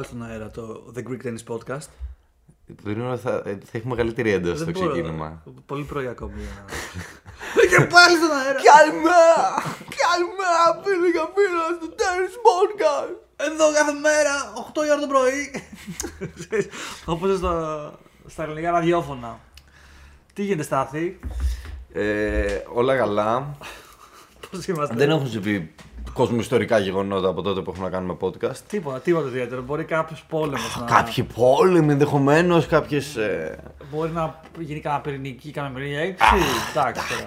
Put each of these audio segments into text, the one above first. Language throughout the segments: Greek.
πάλι στον αέρα το The Greek Tennis Podcast. Το είναι θα, θα έχει μεγαλύτερη ένταση στο Δεν μπορώ. ξεκίνημα. Πολύ πρωί ακόμη. και πάλι στον αέρα. Καλημέρα! Καλημέρα, φίλοι και φίλοι στο Tennis Podcast! Εδώ κάθε μέρα, 8 η ώρα το πρωί. Όπως στα, στα ελληνικά ραδιόφωνα. Τι γίνεται, Στάθη, Ε, όλα καλά. πώς είμαστε; Δεν έχουν συμβεί κοσμοϊστορικά γεγονότα από τότε που έχουμε να κάνουμε podcast. Τίποτα, τίποτα ιδιαίτερο. Μπορεί κάποιος πόλεμος να. Κάποιοι πόλεμοι ενδεχομένως, κάποιες. Μπορεί να γίνει κανένα πυρηνική, κανένα πυρηνική έξι. Εντάξει τώρα.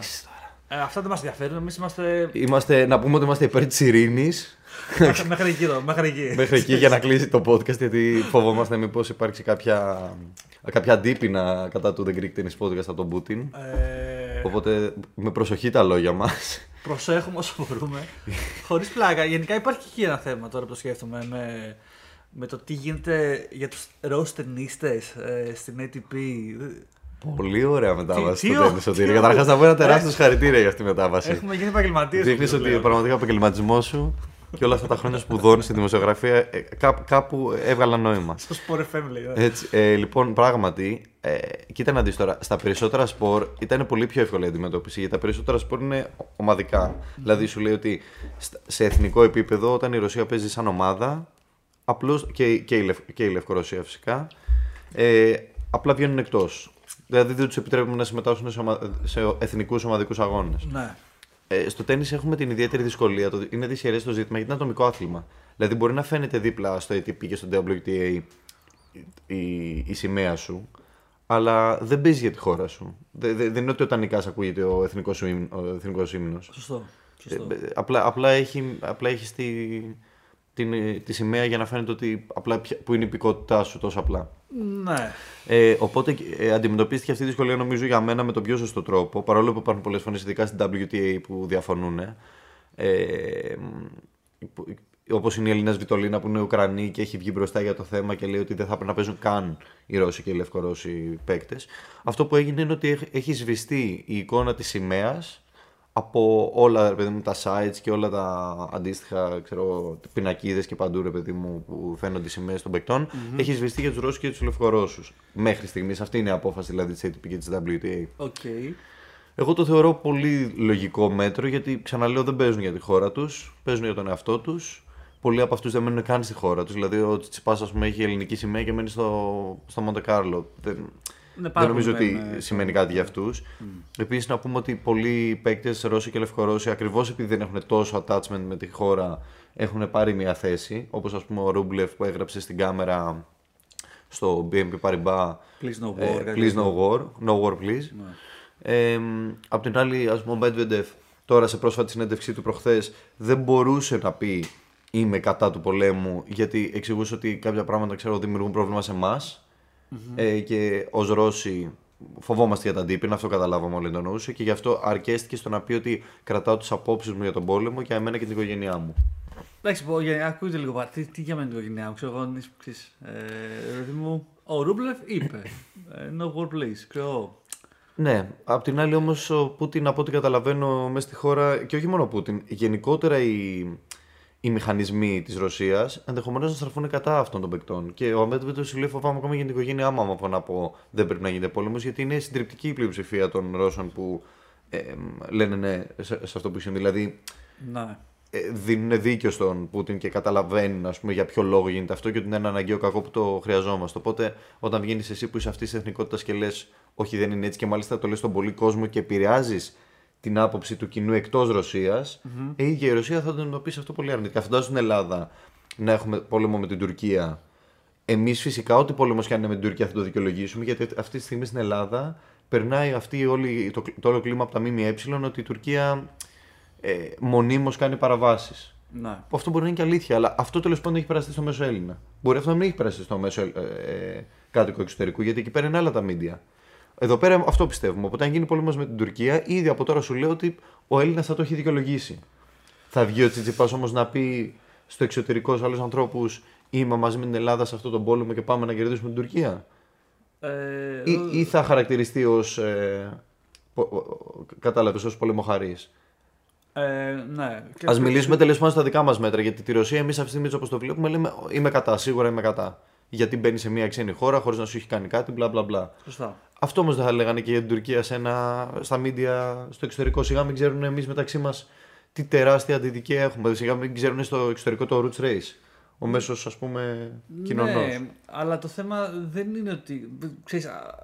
Ε, αυτά δεν μας ενδιαφέρουν. Εμείς είμαστε. Είμαστε, να πούμε ότι είμαστε υπέρ της ειρήνης. μέχρι- μέχρι εκεί εδώ, μέχρι εκεί. Μέχρι εκεί για να κλείσει το podcast, γιατί φοβόμαστε μήπως υπάρξει κάποια, κάποια αντίπεινα κατά του The Greek Tennis Podcast από τον Πούτιν. Ε, Οπότε με προσοχή τα λόγια μας. Προσέχουμε όσο μπορούμε. Χωρίς πλάκα. Γενικά υπάρχει και εκεί ένα θέμα τώρα που το σκέφτομαι με, με το τι γίνεται για τους ροζ ταινίστε ε, στην ATP. Πολύ ωραία μετάβαση Τι- στο τι- τέννη, Σωτήρη. τι- Καταρχάς, να πω ένα τεράστιο συγχαρητήρια για αυτή τη μετάβαση. Έχουμε γίνει επαγγελματίες. Δείχνεις ότι πραγματικά ο επαγγελματισμός σου και όλα αυτά τα χρόνια σπουδών στη δημοσιογραφία ε, κάπου, κάπου έβγαλαν νόημα. Στο Sport FM λέει. ε. Έτσι, ε, λοιπόν, πράγματι, ε, κοίτα να δεις τώρα, στα περισσότερα σπορ ήταν πολύ πιο εύκολη η αντιμετώπιση, γιατί τα περισσότερα σπορ είναι ομαδικά. Δηλαδή σου λέει ότι στα- σε εθνικό επίπεδο, όταν η Ρωσία παίζει σαν ομάδα, απλώς, και, και, η, Λευ, και η Λευκορωσία φυσικά, ε, απλά βγαίνουν εκτός. Δηλαδή δεν τους επιτρέπουμε να συμμετάσχουν σε, ομα, σε εθνικούς ομαδικούς αγώνες. Ναι. Ε, στο τέννη έχουμε την ιδιαίτερη δυσκολία. Το, είναι δυσχερές το ζήτημα γιατί είναι ατομικό άθλημα. Δηλαδή μπορεί να φαίνεται δίπλα στο ATP και στο WTA η, η, η σημαία σου, αλλά δεν παίζει για τη χώρα σου. Δε- δε- δεν είναι ότι όταν νικάς ακούγεται ο εθνικός, σου ύμν- ο εθνικός ύμνος. Σωστό. Σωστό. Ε, απλά, απλά έχει, απλά έχεις τη, την, τη σημαία για να φαίνεται ότι απλά ποια- που είναι η υπηκότητά σου τόσο απλά. ναι. Ε, οπότε ε, αντιμετωπίστηκε αυτή η δυσκολία νομίζω για μένα με τον πιο σωστό τρόπο. Παρόλο που υπάρχουν πολλές φωνές, ειδικά στην WTA που διαφωνούν. Ε, Όπως είναι η Ελίνα Σβιτολίνα που είναι Ουκρανή και έχει βγει μπροστά για το θέμα και λέει ότι δεν θα πρέπει να παίζουν καν οι Ρώσοι και οι Λευκορώσοι παίκτες. Αυτό που έγινε είναι ότι έχ- έχει σβηστεί η εικόνα της σημαίας από όλα ρε παιδί μου, τα sites και όλα τα αντίστοιχα πινακίδες και παντού ρε παιδί μου που φαίνονται οι σημαίες των παικτων έχεις σβηστεί για τους Ρώσους και τους Λευκορώσους. Μέχρι στιγμής αυτή είναι η απόφαση δηλαδή της ATP και της WTA. OK. Εγώ το θεωρώ πολύ λογικό μέτρο γιατί ξαναλέω δεν παίζουν για τη χώρα τους, παίζουν για τον εαυτό τους. Πολλοί από αυτούς δεν μένουν καν στη χώρα τους. Δηλαδή, ο Τσιπά, ας πούμε, έχει ελληνική σημαία και μένει στο, στο Μοντε Κάρλο. Δεν, Ναι, πάρα δεν νομίζω πολλοί ότι μένουν, ε, σημαίνει κάτι για αυτούς. Επίσης, να πούμε ότι πολλοί παίκτες Ρώσοι και Λευκορώσοι, ακριβώς επειδή δεν έχουν τόσο attachment με τη χώρα, έχουν πάρει μια θέση. Όπως ας πούμε ο Ρούμπλεφ που έγραψε στην κάμερα στο BNP Paribas. Please no ε, war. κάτι please τέτοιο. no war. No war, please. Ε, απ' την άλλη, ας πούμε, ο Medvedev τώρα σε πρόσφατη συνέντευξή του προχθές δεν μπορούσε να πει Είμαι κατά του πολέμου, γιατί εξηγούσε ότι κάποια πράγματα ξέρω, δημιουργούν πρόβλημα σε εμάς. Ε, και ως Ρώσοι φοβόμαστε για τα αντίπεινα, αυτό καταλάβαμε όλοι το εννοούσε. Και γι' αυτό αρκέστηκε στο να πει ότι κρατάω τι απόψεις μου για τον πόλεμο και εμένα και την οικογένειά μου. Εντάξει, πω, για- ακούτε λίγο πάρα. Τι, τι για μένα την οικογένειά μου, ξέρω εγώ, αν είσαι, ξέρεις, ε, ρε παιδί μου, ο Ρούμπλεφ είπε. ε, no war please, ξέρω εγώ. Ναι, απ' την άλλη όμως ο Πούτιν από ό,τι καταλαβαίνω μέσα στη χώρα και όχι μόνο ο Πούτιν, γενικότερα οι, οι μηχανισμοί της Ρωσίας ενδεχομένως να στραφούν κατά αυτών των παικτών. Και ο Medvedev σου λέει φοβάμαι ακόμα για την οικογένειά μου άμα πω να πω δεν πρέπει να γίνεται πόλεμος γιατί είναι συντριπτική η πλειοψηφία των Ρώσων που ε, λένε ναι σε, σε αυτό που συμβεί. Δηλαδή Ναι. ε, δίνουν δίκιο στον Πούτιν και καταλαβαίνουν ας πούμε, για ποιο λόγο γίνεται αυτό και ότι είναι ένα αναγκαίο κακό που το χρειαζόμαστε. Οπότε, όταν βγαίνεις εσύ που είσαι αυτής της εθνικότητας και λες, Όχι, δεν είναι έτσι, και μάλιστα το λες στον πολύ κόσμο και επηρεάζεις την άποψη του κοινού εκτός Ρωσίας, η ίδια η Ρωσία θα το αντιμετωπίσει αυτό πολύ αρνητικά. Φαντάζομαι στην Ελλάδα να έχουμε πόλεμο με την Τουρκία. Εμείς φυσικά, ό,τι πόλεμο και αν είναι με την Τουρκία θα το δικαιολογήσουμε, γιατί αυτή τη στιγμή στην Ελλάδα περνάει αυτή όλη, το, το όλο κλίμα από τα ΜΜΕ ότι η Τουρκία ε, μονίμως κάνει παραβάσεις. Ναι. Που αυτό μπορεί να είναι και αλήθεια, αλλά αυτό τέλος πάντων έχει περαστεί στο μέσο Έλληνα. Μπορεί αυτό να μην έχει περαστεί στο μέσο ε, ε, κάτοικο εξωτερικού, γιατί εκεί πέρα είναι άλλα τα μίντια. Εδώ πέρα αυτό πιστεύουμε. Οπότε, αν γίνει πόλεμος με την Τουρκία, ήδη από τώρα σου λέω ότι ο Έλληνας θα το έχει δικαιολογήσει. Θα βγει ο Τσιτσιπάς όμως να πει στο εξωτερικό σε άλλους ανθρώπους Είμαι μαζί με την Ελλάδα σε αυτό τον πόλεμο και πάμε να κερδίσουμε την Τουρκία. Ε, Ή, ή θα χαρακτηριστεί ως. Ε, κατάλαβε, ως πολεμοχαρής. Ε, ναι. Και- Α μιλήσουμε τέλος πάντων στα δικά μας μέτρα. Γιατί τη Ρωσία, εμείς αυτή τη στιγμή όπως το βλέπουμε, λέμε είμαι κατά, σίγουρα είμαι κατά. Γιατί μπαίνει σε μια ξένη χώρα χωρίς να σου έχει κάνει κάτι, μπλα μπλα μπλα. Σωστά. Αυτό όμως δεν θα λέγανε και για την Τουρκία σε ένα, στα μίντια στο εξωτερικό. Σιγά μην ξέρουν εμείς μεταξύ μας τι τεράστια αντιδικία έχουμε. Σιγά μην ξέρουν στο εξωτερικό το Roots Race. Ο μέσος, ας πούμε, κοινωνός. Ναι, αλλά το θέμα δεν είναι ότι. Ξέρεις, α,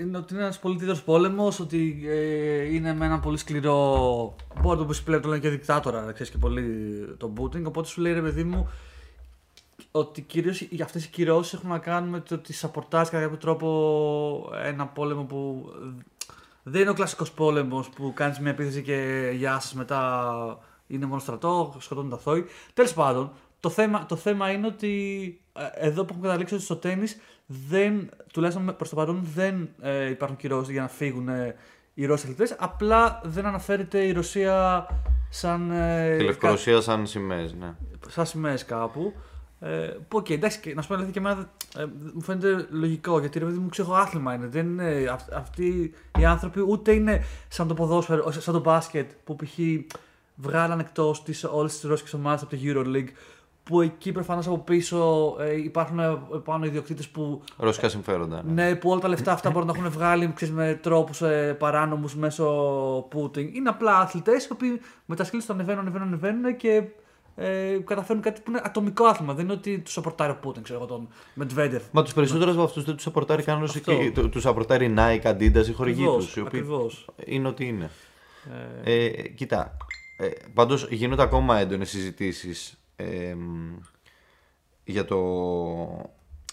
είναι ότι είναι ένας πολύ τίτλο πόλεμος, ότι ε, είναι με έναν πολύ σκληρό. Μπορεί να το πεις πλέον το λένε και δικτάτορα, ξέρεις και πολύ τον Πούτιν. Οπότε σου λέει ρε παιδί μου ότι κυρίως αυτές οι κυρώσεις έχουν να κάνουν με το ότι σαπορτάζει κατά κάποιο τρόπο ένα πόλεμο που δεν είναι ο κλασικός πόλεμος που κάνεις μια επίθεση και γεια σας μετά είναι μόνο στρατό, σκοτώνουν τα θόη. Τέλος πάντων, το θέμα, το θέμα είναι ότι ε, εδώ που έχουμε καταλήξει ότι στο τέννη δεν, τουλάχιστον προς το παρόν, δεν ε, υπάρχουν κυρώσεις για να φύγουν ε, οι Ρώσοι αθλητές. Απλά δεν αναφέρεται η Ρωσία σαν. Ε, Τη Λευκορωσία σαν σημαίες, ναι. σαν σημαίες κάπου. Ε, που οκ, εντάξει, και να σου πω αλήθεια και εμένα ε, μου φαίνεται λογικό γιατί ρε παιδί μου ξέρω άθλημα είναι. Δεν είναι αυ- αυτοί οι άνθρωποι ούτε είναι σαν το ποδόσφαιρο, σαν το μπάσκετ που π.χ. βγάλαν εκτός όλες τις ρώσικες ομάδες από το Euroleague. Που εκεί προφανώς από πίσω ε, υπάρχουν ε, πάνω ιδιοκτήτες που, Ρωσικά συμφέροντα. Ναι. ναι, που όλα τα λεφτά αυτά μπορούν να έχουν βγάλει ξέρεις, με τρόπους ε, παράνομους μέσω Πούτιν. Είναι απλά αθλητές οι οποίοι με τα σκύλια του ανεβαίνουν, ανεβαίνουν, ανεβαίνουν και ε, καταφέρνουν κάτι που είναι ατομικό άθλημα. Δεν είναι ότι τους σαπορτάρει ο Πούτιν, ξέρω εγώ τον Μετβέντεφ. Μα τους περισσότερους από αυτούς δεν τους απορτάρει καν όσο Αυτό. και τους απορτάρει Nike, Adidas, οι χορηγοί τους. Οι οποίοι Ακριβώς. είναι ό,τι είναι. Ε, Ε, κοίτα. Ε, Πάντως γίνονται ακόμα έντονες συζητήσεις ε, μ, για το,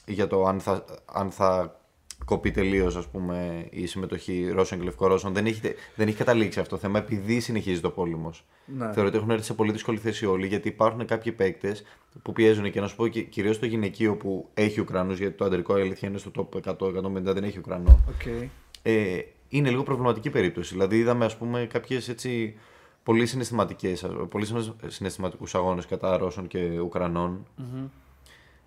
για το αν, θα, αν θα κοπεί τελείως η συμμετοχή Ρώσων και Λευκορώσων. Δεν έχει, δεν έχει καταλήξει αυτό το θέμα επειδή συνεχίζει το πόλεμος. ναι. Θεωρώ ότι έχουν έρθει σε πολύ δύσκολη θέση όλοι γιατί υπάρχουν κάποιοι παίκτες που πιέζουν και να σου πω κυρίως το γυναικείο που έχει Ουκρανούς, γιατί το αντρικό η αλήθεια είναι στο top 100-150 δεν έχει Ουκρανό. Οκ. Ε, είναι λίγο προβληματική περίπτωση. Δηλαδή, είδαμε ας πούμε κάποιες έτσι πολύ συναισθηματικές, πολύ συναισθηματικούς αγώνες κατά Ρώσων και Ουκρανών Μμμ.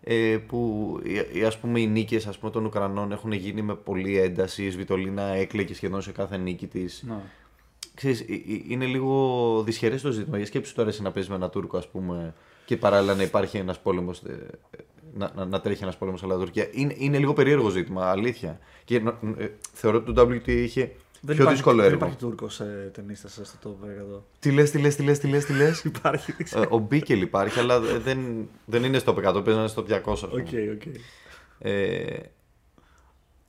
Ε, που οι- οι, ας πούμε, οι νίκες ας πούμε, των Ουκρανών έχουν γίνει με πολύ ένταση. Η Σβιτολίνα έκλαιγε σχεδόν σε κάθε νίκη της. Ναι. Ξέρεις, ε- ε- είναι λίγο δυσχερές το ζήτημα. Για σκέψου τώρα εσύ να παίζεις με έναν Τούρκο ας πούμε, και παράλληλα να υπάρχει ένας πόλεμος, ε, να, να, να τρέχει ένας πόλεμος αλλά Τουρκία. Είναι, είναι λίγο περίεργο ζήτημα, αλήθεια. Και ε, ε, θεωρώ ότι το WTA είχε Δεν πιο υπάρχει, δύσκολο δεν έργο. υπάρχει Τούρκος ε, ταινίστας στο top 100. Τι λες, τι λες, τι λες, τι λες, τι λες; Υπάρχει, δεν ξέρω. Ε, ο Μπίκελ υπάρχει, αλλά δεν, δεν είναι στο 100, παίζανε στο 200. ας πούμε. OK, OK. Ε,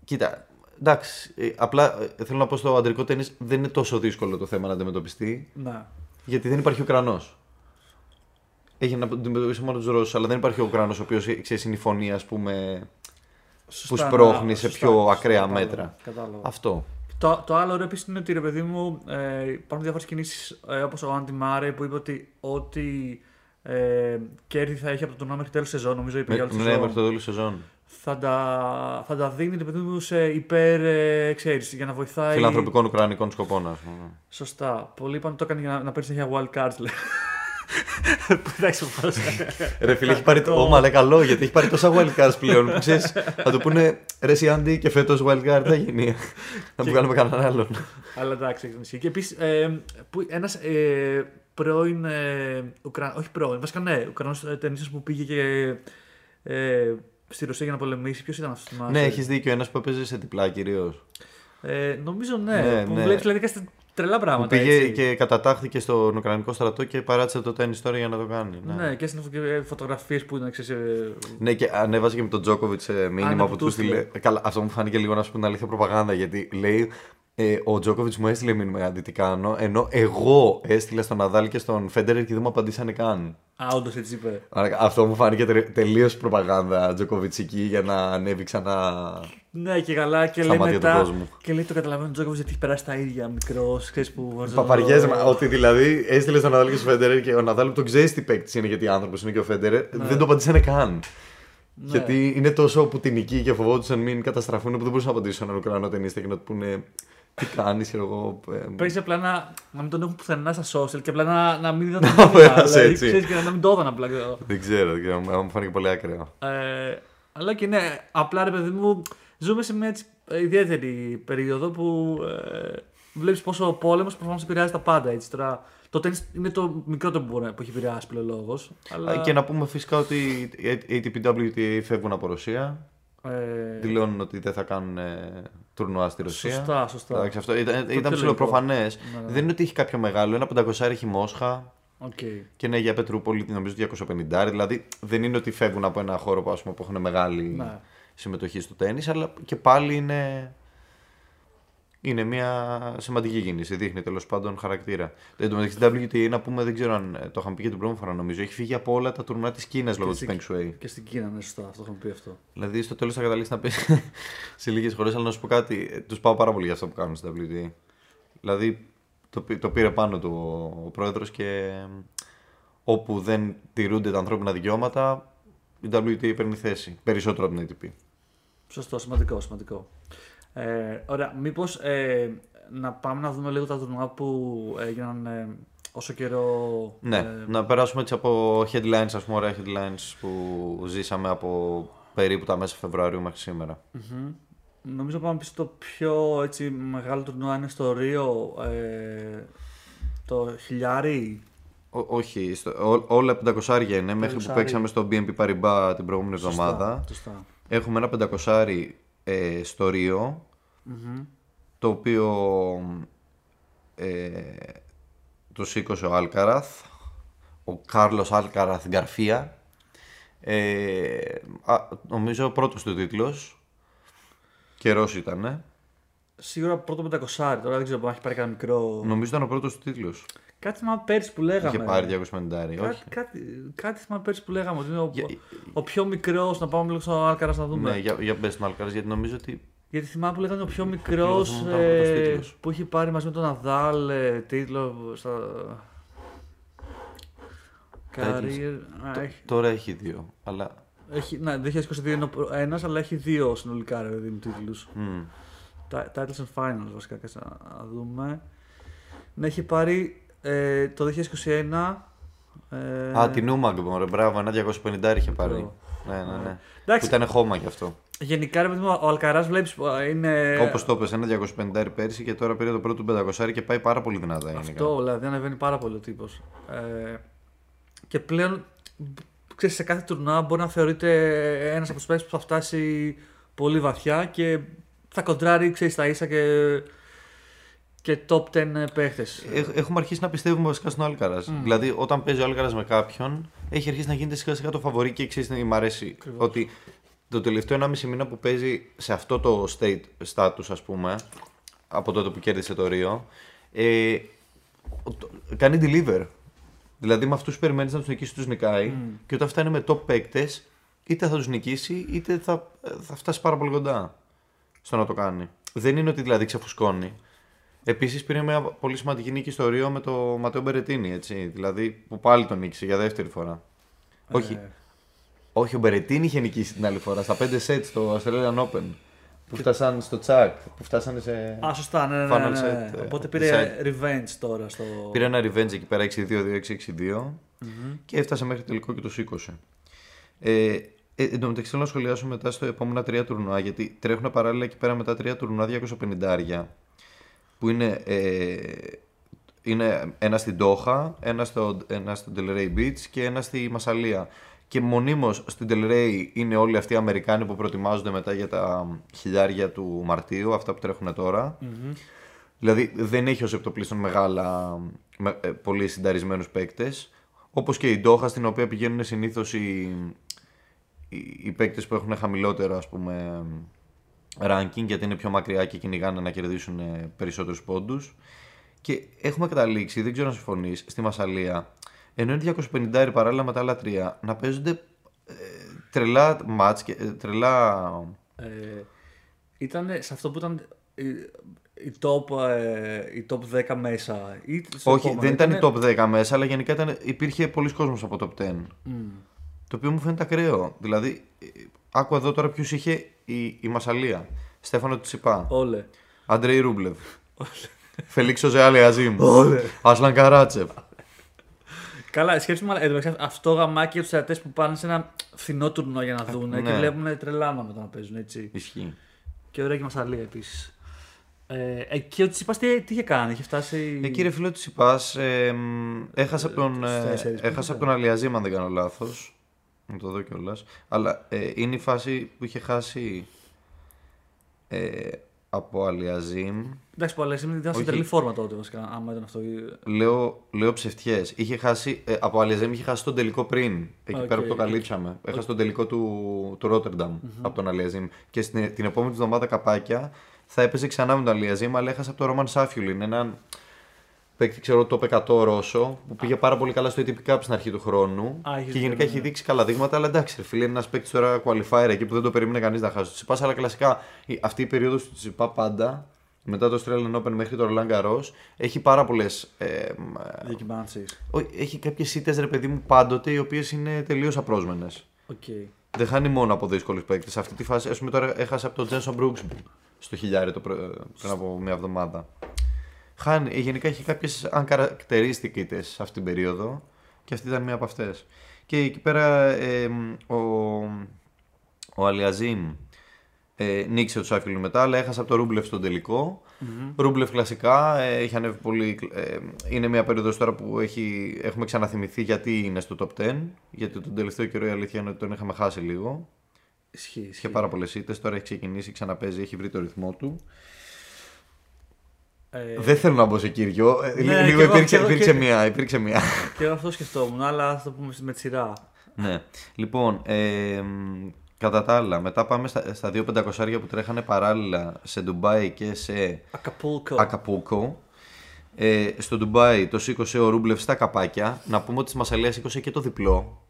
κοίτα, εντάξει, ε, απλά ε, θέλω να πω στο αντρικό τέννις δεν είναι τόσο δύσκολο το θέμα να αντιμετωπιστεί, Να. γιατί δεν υπάρχει Ουκρανός. Έχει να αντιμετωπίσει μόνο τους Ρώσους, αλλά δεν υπάρχει ο Ουκρανός ο οποίος ξέρεις είναι η φωνή, ας πούμε, Σωστά, που σπρώχνει να- σε σωστά, πιο σωστά, ακραία κατάλαβα, μέτρα. Κατάλαβα. Αυτό. Το, το άλλο ωραίο επίσης είναι ότι ρε παιδί μου ε, υπάρχουν διάφορες κινήσεις ε, όπως ο Άντι Μάρεϊ που είπε ότι ό,τι ε, κέρδη θα έχει από το τουρνουά μέχρι τέλος σεζόν, νομίζω είπε για Με, όλη τη ναι, σεζόν, μέχρι το τέλος σεζόν. θα, τα, θα τα δίνει ρε παιδί μου σε υπέρ, ε, ξέρεις, για να βοηθάει. Φιλανθρωπικών Ουκρανικών σκοπών, ας πούμε. Σωστά. Πολλοί είπαν ότι το έκανε για να, να παίρνει συνέχεια wild cards. λέει. Που εντάξει, ο Ρε φίλε, έχει πάρει το. Όμα, λέει καλό, γιατί έχει πάρει τόσα wildcards πλέον. Που ξέρεις, θα του πούνε ρε εσύ Άντι και φέτος wildcard θα γίνει. να που κάνουμε κανέναν άλλον. Αλλά εντάξει, έχει ισχύει. Και επίσης, ε, ένας ε, πρώην. Ε, Ουκρα... Όχι πρώην, βασικά ναι, Ουκρανός ταινίστας που πήγε και. Ε, στη Ρωσία για να πολεμήσει. Ποιος ήταν αυτός, θυμάσαι; ναι, έχεις δίκιο. Ένας που έπαιζε σε διπλά κυρίως. Ε, νομίζω ναι. Ναι, που ναι. βλέπεις δηλαδή κάτι τρελά Που πράγματα. πήγε έτσι. και κατατάχθηκε στον Ουκρανικό στρατό και παράτησε το τέννη τώρα για να το κάνει. Ναι, Ναι, και έστειλε φωτογραφίες που ήταν ξέρεις, ε, Ναι, και ανέβαζε και με τον Τζόκοβιτ μήνυμα ναι, που που του του στείλε. στείλε. Καλά, αυτό μου φάνηκε λίγο να σου πω την αλήθεια προπαγάνδα γιατί λέει. Ε, ο Τζόκοβιτς μου έστειλε μήνυμα αντί τι κάνω, ενώ εγώ έστειλα στον Ναδάλ και στον Φέντερ και δεν μου απαντήσανε καν. Α, όντως έτσι είπε. Άρα, Αυτό μου φάνηκε τελείως προπαγάνδα Τζοκοβιτσική για να ανέβει ξανά. Ναι, και καλά και Στα λέει μάτια του μετά. κόσμου. Και λέει το καταλαβαίνω ο Τζόκοβιτς γιατί έχει περάσει τα ίδια μικρός. Ξέρεις που. Παπαριέ, ότι δηλαδή έστειλε στον Ναδάλ και στον Φέντερ και ο Ναδάλ που τον ξέρει τι παίκτης είναι γιατί άνθρωπος είναι και ο Φέντερ, δεν το απαντήσανε καν. Ναι. Γιατί είναι τόσο πουτινικοί και φοβόντουσαν μην καταστραφούν που δεν μπορούσαν να απαντήσουν έναν Ουκρανό ταινίστα και να του πούνε τι κάνει, ξέρω εγώ. ε, Παίζει απλά να, να μην τον έχουν πουθενά στα social και απλά να, να μην δίνουν Να το πέρασε έτσι. Ξέρεις, και να μην το έδωνα απλά. Δεν ξέρω, δεν ξέρω, μου φάνηκε πολύ ακραίο. Ε, αλλά και ναι, απλά ρε παιδί μου, ζούμε σε μια έτσι, ε, ιδιαίτερη περίοδο που ε, βλέπει πόσο ο πόλεμο προφανώ επηρεάζει τα πάντα. Έτσι. Τώρα, Το τέννις είναι το μικρότερο που, μπορεί- που έχει επηρεάσει πλέον λόγο. Αλλά... Και να πούμε φυσικά ότι οι ATP φεύγουν από Ρωσία. ε, Δηλώνουν ότι δεν θα κάνουν ε, τουρνουά στη Ρωσία. Σωστά, σωστά. Εντάξει, αυτό ήταν, ήταν πιο ψιλοπροφανές. λογικό. Ναι, ναι. Δεν είναι ότι έχει κάποιο μεγάλο. Ένα 500 έχει Μόσχα οκ. και ναι, για Πετρούπολη νομίζω 250. Δηλαδή δεν είναι ότι φεύγουν από ένα χώρο που, ας πούμε, που έχουν μεγάλη Ναι. συμμετοχή στο τέννις, αλλά και πάλι είναι, είναι μια σημαντική κίνηση. Δείχνει τέλος πάντων χαρακτήρα. Εν τω μεταξύ, WTA να πούμε, δεν ξέρω αν ε, το είχαμε πει και την πρώτη φορά νομίζω, έχει φύγει από όλα τα τουρνουά της Κίνας λόγω της στην- Peng Shuai. Και στην Κίνα, ναι, σωστά, αυτό είχαμε πει αυτό. Δηλαδή στο τέλος θα καταλήξεις να πεις σε λίγες χώρες, αλλά να σου πω κάτι. Τους πάω πάρα πολύ για αυτό που κάνουν στην WTA. Δηλαδή το, πή- το πήρε πάνω του ο, ο πρόεδρος και όπου δεν τηρούνται τα ανθρώπινα δικαιώματα, η WTA παίρνει θέση. Περισσότερο από την ATP. Σωστό, σημαντικό, σημαντικό. Ε, ωραία, μήπως ε, να πάμε να δούμε λίγο τα τουρνουά που έγιναν ε, όσο καιρό. Ναι, ε, να περάσουμε έτσι από headlines, ας πούμε, ωραία headlines που ζήσαμε από περίπου τα μέσα Φεβρουαρίου μέχρι σήμερα. μμμ. Νομίζω πάμε πίσω το πιο έτσι, μεγάλο τουρνουά είναι στο Ρίο. Ε, το χιλιάρι. Ό, όχι, στο, ό, όλα 500 είναι μέχρι που 500. παίξαμε στο BNP Paribas την προηγούμενη εβδομάδα. Σωστά, σωστά. Έχουμε ένα 500 ε, στο Ρίο, Μμμ. το οποίο ε, το σήκωσε ο Άλκαραθ, ο Κάρλος Άλκαραθ Γκαρφία. Ε, α, νομίζω ο πρώτος του τίτλος, καιρός ήτανε. Σίγουρα πρώτο 500, τώρα δεν ξέρω αν έχει πάρει κανένα μικρό. Νομίζω ήταν ο πρώτος του τίτλος. Κάτι θυμάμαι πέρσι που λέγαμε. Είχε πάρει 250, Κάτι, όχι. κάτι, κάτι θυμάμαι πέρσι που λέγαμε ότι είναι ο, Για- ο πιο μικρός. Να πάμε λίγο στο Άλκαρας να δούμε. Ναι, για, για μπες τον Άλκαρας, γιατί νομίζω ότι Γιατί θυμάμαι που λέγανε ο πιο μικρός θυμόμουν ήταν ο πρώτος τίτλος. που έχει πάρει μαζί με τον Ναδάλ ε, τίτλο στα. Career. Α, τ- έχει, τώρα έχει δύο, αλλά... έχει, ναι, 2022 είναι ένας, αλλά έχει δύο συνολικά ρε παιδί μου τίτλους. μμ. Titles and finals βασικά, κάτσε να να δούμε. Ναι, έχει πάρει ε, το 2021. Ε, Α, την Νούμαγκ, μωρέ, μπράβο, ένα 250 είχε πάρει. Μικρό. Ναι, ναι, ναι. Που Εντάξει, ήταν χώμα κι αυτό. γενικά ρε παιδί μου, ο Αλκαράς βλέπεις είναι. Όπως το είπες, ένα 250 πέρσι και τώρα πήρε το πρώτο του 500 και πάει πάρα πολύ δυνατά γενικά. Αυτό, δηλαδή ανεβαίνει πάρα πολύ ο τύπος. Ε, και πλέον, ξέρεις, σε κάθε τουρνά μπορεί να θεωρείται ένας από τους παίκτες που θα φτάσει πολύ βαθιά και θα κοντράρει, ξέρεις, τα ίσα και, και top 10 παίχτες. Έχ- Έχουμε αρχίσει να πιστεύουμε βασικά στον Άλκαρας. Δηλαδή, όταν παίζει ο Άλκαρας με κάποιον, έχει αρχίσει να γίνεται σιγά σιγά το φαβορή και ξέρεις τι μ' αρέσει. Ακριβώς. Ότι το τελευταίο 1,5 μήνα που παίζει σε αυτό το state status, ας πούμε, από τότε που κέρδισε το Ρίο, ε, το- κάνει deliver. Δηλαδή, με αυτούς που περιμένεις να τους νικήσει, τους νικάει. Και όταν φτάνει με top παίκτες, είτε θα τους νικήσει, είτε θα, θα φτάσει πάρα πολύ κοντά στο να το κάνει. Δεν είναι ότι δηλαδή ξεφουσκώνει. Επίσης πήρε μια πολύ σημαντική νίκη στο Ρίο με το Ματέο Μπερετίνη, έτσι. Δηλαδή που πάλι τον νίκησε για δεύτερη φορά. Όχι, Ε, όχι, ο Μπερετίνη είχε νικήσει την άλλη φορά στα 5 sets στο Australian Open. Που φτάσαν στο τσακ, που φτάσανε σε. Α, σωστά, ναι, ναι, Final ναι, ναι, ναι. set, ε, Οπότε πήρε decide. revenge τώρα στο. Πήρε ένα revenge εκεί πέρα 6-2-2-6-6-2 και έφτασε μέχρι τελικό και το σήκωσε. Ε, ε, εν τω μεταξύ θέλω να σχολιάσω μετά στο επόμενα τρία τουρνουά γιατί τρέχουν παράλληλα εκεί πέρα μετά τρία τουρνουά 250 που είναι, ε, είναι ένα στην Τόχα, ένα στο, ένα στο Delray Beach και ένα στη Μασαλία. Και μονίμως στην Delray είναι όλοι αυτοί οι Αμερικάνοι που προετοιμάζονται μετά για τα χιλιάρια του Μαρτίου, αυτά που τρέχουν τώρα. Μμμ. Δηλαδή δεν έχει ως επτοπλίστων μεγάλα, με, ε, πολύ συνταρισμένους παίκτες. Όπως και η Ντόχα στην οποία πηγαίνουν συνήθως οι, οι, οι παίκτες που έχουν χαμηλότερο ας πούμε ranking γιατί είναι πιο μακριά και κυνηγάνε να κερδίσουν ε, περισσότερους πόντους. Και έχουμε καταλήξει, δεν ξέρω αν συμφωνείς, στη Μασαλία, ενώ είναι 250 παράλληλα με τα άλλα τρία, να παίζονται ε, τρελά μάτς και ε, τρελά... Ε, ήταν σε αυτό που ήταν η, η top, ε, η top 10 μέσα. Ή στο Όχι, επόμενο. δεν ήταν η Ήτανε- top 10 μέσα, αλλά γενικά ήταν, υπήρχε πολλοί κόσμος από top 10. Μμ. Το οποίο μου φαίνεται ακραίο. Δηλαδή, ε, άκου εδώ τώρα ποιος είχε η, η Μασαλία. Στέφανο Τσιπά. Όλε. Αντρέι Ρούμπλεβ. Φελίξο Ζεάλε Αζίμ. Όλε. Ασλαν Καράτσεφ. Καλά, σκέψτε μου, εντωμεταξύ, αυτό γαμάκι για τους θεατές που πάνε σε ένα φθηνό τουρνό για να δουν και ναι. βλέπουν τρελάμα μετά να παίζουν έτσι. Ισχύει. Και ωραία και η Μασαλία επίσης. Ε, εκεί ο Τσιπά τι, τι είχε κάνει, είχε φτάσει. Εκεί ρε φίλο του Τσιπά, ε, μ, έχασε από τον, Στους ε, τέσσερις, έχασε πότε από τον Αλιαζήμ, αν δεν κάνω λάθος. Να το δω κιόλας. Αλλά ε, είναι η φάση που είχε χάσει ε, από Αλιαζήμ. Εντάξει, που Αλέξη ήταν σε Όχι. τρελή φόρμα τότε βασικά. Άμα ήταν αυτό. Λέω, λέω ψευτιές. Είχε χάσει, ε, από Αλιαζήμ είχε χάσει τον τελικό πριν. Εκεί Οκ. πέρα που το καλύψαμε. Έχασε τον τελικό του, του Ρότερνταμ από τον Αλιαζήμ. Και στην, την επόμενη του εβδομάδα καπάκια θα έπαιζε ξανά με τον Αλιαζήμ, αλλά έχασε από τον Ρόμαν Σάφιουλιν. Έναν παίκτη, ξέρω, το 100 Ρώσο, που πήγε πάρα πολύ καλά στο ATP Cup στην αρχή του χρόνου. Α, έχεις και γενικά δίκιο, έχει ναι. δείξει καλά δείγματα, αλλά εντάξει, ρε φίλε, είναι ένας παίκτης τώρα qualifier εκεί που δεν το περίμενε κανείς να χάσει. Του Τσιτσιπά, αλλά κλασικά η- αυτή η περίοδος του Τσιτσιπά πάντα, μετά το Australian Open μέχρι το Roland Garros, έχει πάρα πολλές. Ε, μ, Διακυμάνσεις. όχι, έχει κάποιες ήττες ρε παιδί μου πάντοτε οι οποίες είναι τελείως απρόσμενες. Οκ. Δεν χάνει μόνο από δύσκολους παίκτες. Σε αυτή τη φάση, ας πούμε τώρα έχασε από τον Τζένσον Brooksby στο χιλιάρι το πρω- πριν από μια εβδομάδα. Χάνει, ε, γενικά έχει κάποιες uncharacteristic σε αυτή την περίοδο και αυτή ήταν μία από αυτές. Και εκεί πέρα ε, ο, ο Αλιαζήμ ε, νίκησε το Σάφιλου μετά, αλλά έχασε από το Ρούμπλεφ στον τελικο Ρούμπλεφ κλασικά ε, έχει ανέβει πολύ. ε, είναι μια περίοδος τώρα που έχει, έχουμε ξαναθυμηθεί γιατί είναι στο top 10. Γιατί τον τελευταίο καιρό η αλήθεια είναι ότι τον είχαμε χάσει λίγο. Ισχύει. ισχύει. Είχε πάρα πολλές ήττες, τώρα έχει ξεκινήσει, ξαναπέζει, έχει βρει το ρυθμό του. Ε, Δεν θέλω να μπω σε κύριο. ε, Ναι, λίγο και εγώ- υπήρξε, και εγώ- υπήρξε και- μία. Υπήρξε μία. Και εγώ αυτό σκεφτόμουν, αλλά θα το πούμε με τη σειρά. ναι. Λοιπόν, ε, μ, κατά τα άλλα, μετά πάμε στα, στα δύο πεντακοσάρια που τρέχανε παράλληλα σε Ντουμπάι και σε Ακαπούλκο. Ακαπούλκο. Ε, στο Ντουμπάι το σήκωσε ο Ρούμπλεφ στα καπάκια. Να πούμε ότι στη Μασαλία σήκωσε και το διπλό.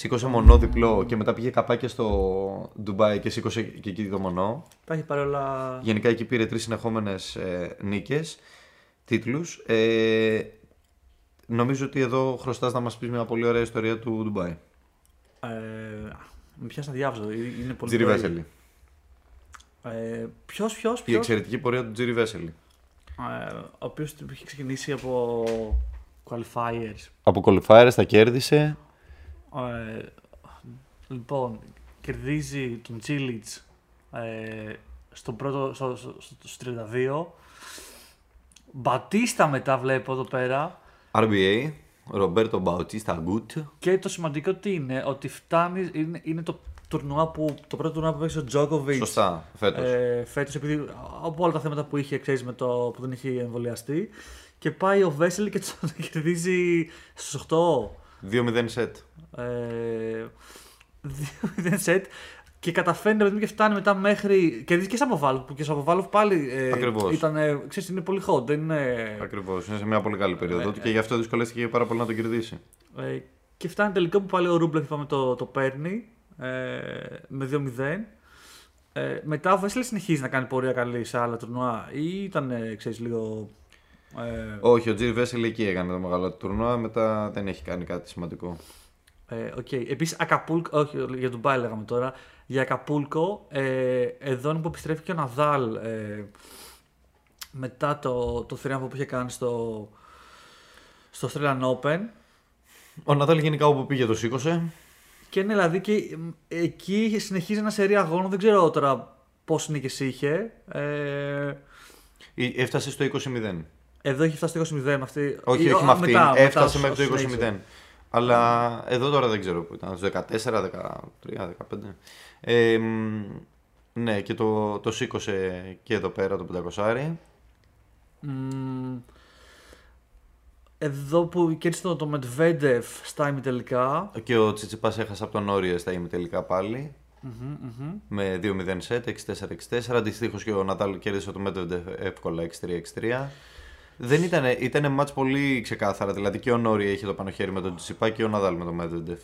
Σήκωσε μονό διπλό και μετά πήγε καπάκια στο Ντουμπάι και σήκωσε και εκεί το μονό. Τα έχει πάρει όλα. Γενικά εκεί πήρε τρεις συνεχόμενες ε, νίκες, τίτλους. Ε, νομίζω ότι εδώ χρωστάς να μας πεις μια πολύ ωραία ιστορία του Ντουμπάι. Ε, με πιάσεις να διάβαζω. ε, Είναι πολύ Τζίρι ωραίο. Βέσελη. Ε, ποιος, ποιος, Η ποιος; εξαιρετική πορεία του Τζίρι Βέσελη. Ε, ο οποίος είχε ξεκινήσει από qualifiers. Από qualifiers τα κέρδισε. Ε, λοιπόν, κερδίζει τον Τσίλιτς ε, στον πρώτο, στο, στο, στο, στο 32. Μπατίστα μετά βλέπω εδώ πέρα. RBA, Ρομπέρτο Μπαουτίστα Γκουτ. Και το σημαντικό τι είναι, ότι φτάνει, είναι, είναι το τουρνουά που, το πρώτο τουρνουά που παίξει ο Τζόκοβιτ. Σωστά, φέτος. Ε, φέτος, επειδή από όλα τα θέματα που είχε, ξέρεις, με το που δεν είχε εμβολιαστεί. Και πάει ο Βέσελη και τον κερδίζει στους 8. 2-0 σετ. Ε, 2-0 σετ. Και καταφέρνει ρε παιδί μου, και φτάνει μετά μέχρι. Κερδίζει και σαν Αποβάλοφ. Που και σαν Αποβάλοφ πάλι. Ε, Ακριβώς. Ήταν, ε, ξέρεις, είναι πολύ hot. Δεν είναι, Ακριβώς, είναι σε μια πολύ καλή περίοδο του και γι' αυτό δυσκολεύτηκε πάρα πολύ να το κερδίσει. Ε, και φτάνει τελικό που πάλι ο Ρούμπλεφ είπαμε το, το παίρνει ε, με 2-0. Ε, μετά ο Βέσλη συνεχίζει να κάνει πορεία καλή σε άλλα τουρνουά ή ήταν, ε, ξέρεις, λίγο... Ε, Όχι, ο Τζίρι Βέσελη εκεί έκανε το μεγάλο τουρνουά, μετά δεν έχει κάνει κάτι σημαντικό. ε, okay. Επίσης, Ακαπούλκο, όχι για τον Μπάι λέγαμε τώρα, για Ακαπούλκο, ε, εδώ είναι που επιστρέφει και ο Ναδάλ ε, μετά το, το θρίαμβο που είχε κάνει στο, στο Australian Open. Ο Ναδάλ γενικά όπου πήγε το σήκωσε. Και ναι, δηλαδή και μ, εκεί συνεχίζει ένα σερί αγώνων. Δεν ξέρω τώρα πόσε νίκες είχε. Ε, Ή- Έφτασε στο 20-0. Εδώ έχει φτάσει το 20-0 με αυτή. Όχι, ή- όχι α, με αυτήν. μετά, Έφτασε μετά, μέχρι το στο 20-0. Αλλά εδώ τώρα δεν ξέρω που ήταν. Στο 14, 13, 15. Ε, μ, ναι, και το, το σήκωσε και εδώ πέρα το 500. Μ, εδώ που κέρδισε το, το Medvedev στα ημιτελικά. Και ο Τσιτσιπάς έχασε από τον Όριε στα ημιτελικά πάλι. Μμμ, μμμ. Με 2-0 σετ, 6-4-6-4. Αντιστοίχως και ο Νατάλ κέρδισε το Medvedev εύκολα 6-3-6-3. Δεν ήταν, ήτανε μάτς πολύ ξεκάθαρα. Δηλαδή και ο Νόρι είχε το πάνω χέρι με τον Τσιτσιπά και ο Ναδάλ με τον Medvedev.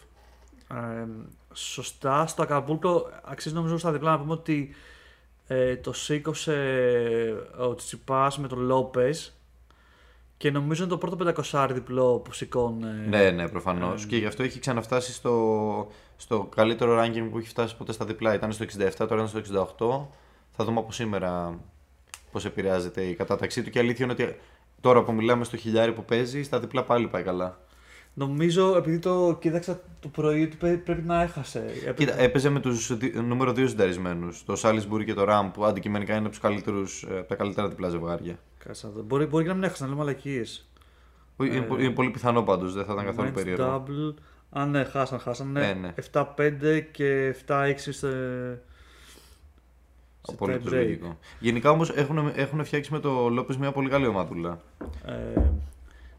Ε, σωστά, στο Ακαπούλκο αξίζει νομίζω στα διπλά να πούμε ότι ε, το σήκωσε ο Τσιπάς με τον Λόπες και νομίζω είναι το πρώτο 500 διπλό που σηκώνει. Ναι, ναι, προφανώς. Και γι' αυτό έχει ξαναφτάσει στο, στο καλύτερο ranking που έχει φτάσει ποτέ στα διπλά. Ήταν στο 67, τώρα είναι στο 68. Θα δούμε από σήμερα πώς επηρεάζεται η κατάταξή του. Και αλήθεια είναι ότι τώρα που μιλάμε στο χιλιάρι που παίζει, στα διπλά πάλι πάει καλά. Νομίζω επειδή το κοίταξα το πρωί ότι πρέ- πρέπει να έχασε. Έπρεπε- Κοίτα, έπαιζε με τους νούμερο 2 συνταρισμένους. Το Σάλισμπουργκ και το Ραμ που αντικειμενικά είναι από, τους καλύτερους, ε, από τα καλύτερα διπλά ζευγάρια. Κάτσε να δω. Μπορεί, μπορεί και να μην έχασε, να λέμε μαλακίες. Είναι, πο- είναι πολύ πιθανό πάντως, δεν θα ήταν καθόλου περίεργο. Double. Α, ναι, χάσαν, χάσαν. Ναι, Ναι, ναι. 7-5 και 7-6 σε. Σε Πολύ tie break. λογικό. Γενικά όμως έχουν, έχουν φτιάξει με το Λόπε μια πολύ καλή ομάδουλα. Ε,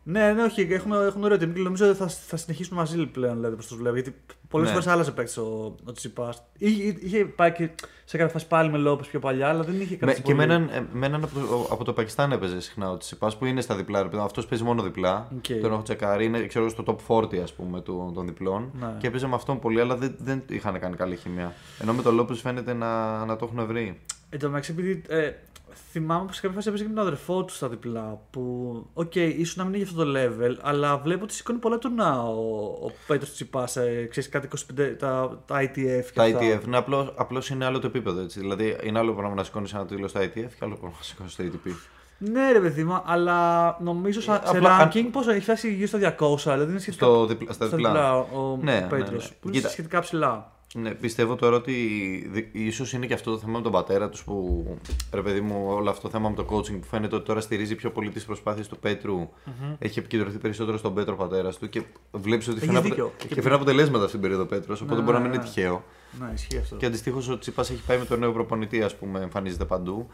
ναι, ναι, όχι, έχουν, έχουν ωραίο team και νομίζω ότι θα, θα συνεχίσουν μαζί πλέον, δηλαδή, όπω του βλέπω. Γιατί πολλές Ναι. φορές άλλαζε παίκτης ο, ο Τσιτσιπάς. Είχε, είχε πάει και σε κάποια φάση πάλι με Λόπες πιο παλιά, αλλά δεν είχε Με, κάτι και με έναν, ε, με έναν από, το, από το Πακιστάν έπαιζε συχνά ο Τσιτσιπάς που είναι στα διπλά. Αυτός παίζει μόνο διπλά. Οκ. Τον έχω τσεκάρει. Είναι ξέρω, στο top 40 ας πούμε, του, των διπλών. Ναι. Και έπαιζε με αυτόν πολύ, αλλά δεν, δεν είχαν κάνει καλή χημία. Ενώ με τον Λόπες φαίνεται να, να το έχουν βρει. Εν τω μεταξύ, επειδή ε, θυμάμαι πως σε κάποια φάση έπαιζε και με τον αδερφό του στα διπλά. Που, οκ, ίσως να μην είναι για αυτό το level, αλλά βλέπω ότι σηκώνει πολλά τουρνουά ο, ο Πέτρος Τσιτσιπάς. Ε, ξέρεις κάτι 25, τα, τα ITF και Τα αυτά. ITF είναι απλώς, απλώς είναι άλλο το επίπεδο. Έτσι. Δηλαδή είναι άλλο πράγμα να σηκώνεις ένα τίτλο στα ITF και άλλο πράγμα να σηκώνεις στο ATP. Ναι, ρε παιδί μου, αλλά νομίζω σε, Ε, σε απλά αν- ranking πόσο έχει φτάσει γύρω στα 200, δηλαδή είναι σχετικά. Στο διπλά, στα στα διπλά. διπλά ο, Ναι, ο ναι, Πέτρος, ναι. Που είναι Κοίτα. σχετικά ψηλά. Ναι, πιστεύω τώρα ότι δι- ίσως είναι και αυτό το θέμα με τον πατέρα τους που ρε παιδί μου, όλο αυτό το θέμα με το coaching που φαίνεται ότι τώρα στηρίζει πιο πολύ τις προσπάθειες του πετρου Έχει επικεντρωθεί περισσότερο στον Πέτρο πατέρας του και βλέπεις ότι Έχεις φέρνει, δίκιο. αποτε... και φέρνει αποτελέσματα αυτή την περίοδο Πέτρος. Οπότε Ναι, μπορεί να ναι, μην είναι ναι. τυχαίο. Ναι, ισχύει αυτό. Και αντιστοίχως ο Τσίπας έχει πάει με τον νέο προπονητή, ας πούμε, εμφανίζεται παντού.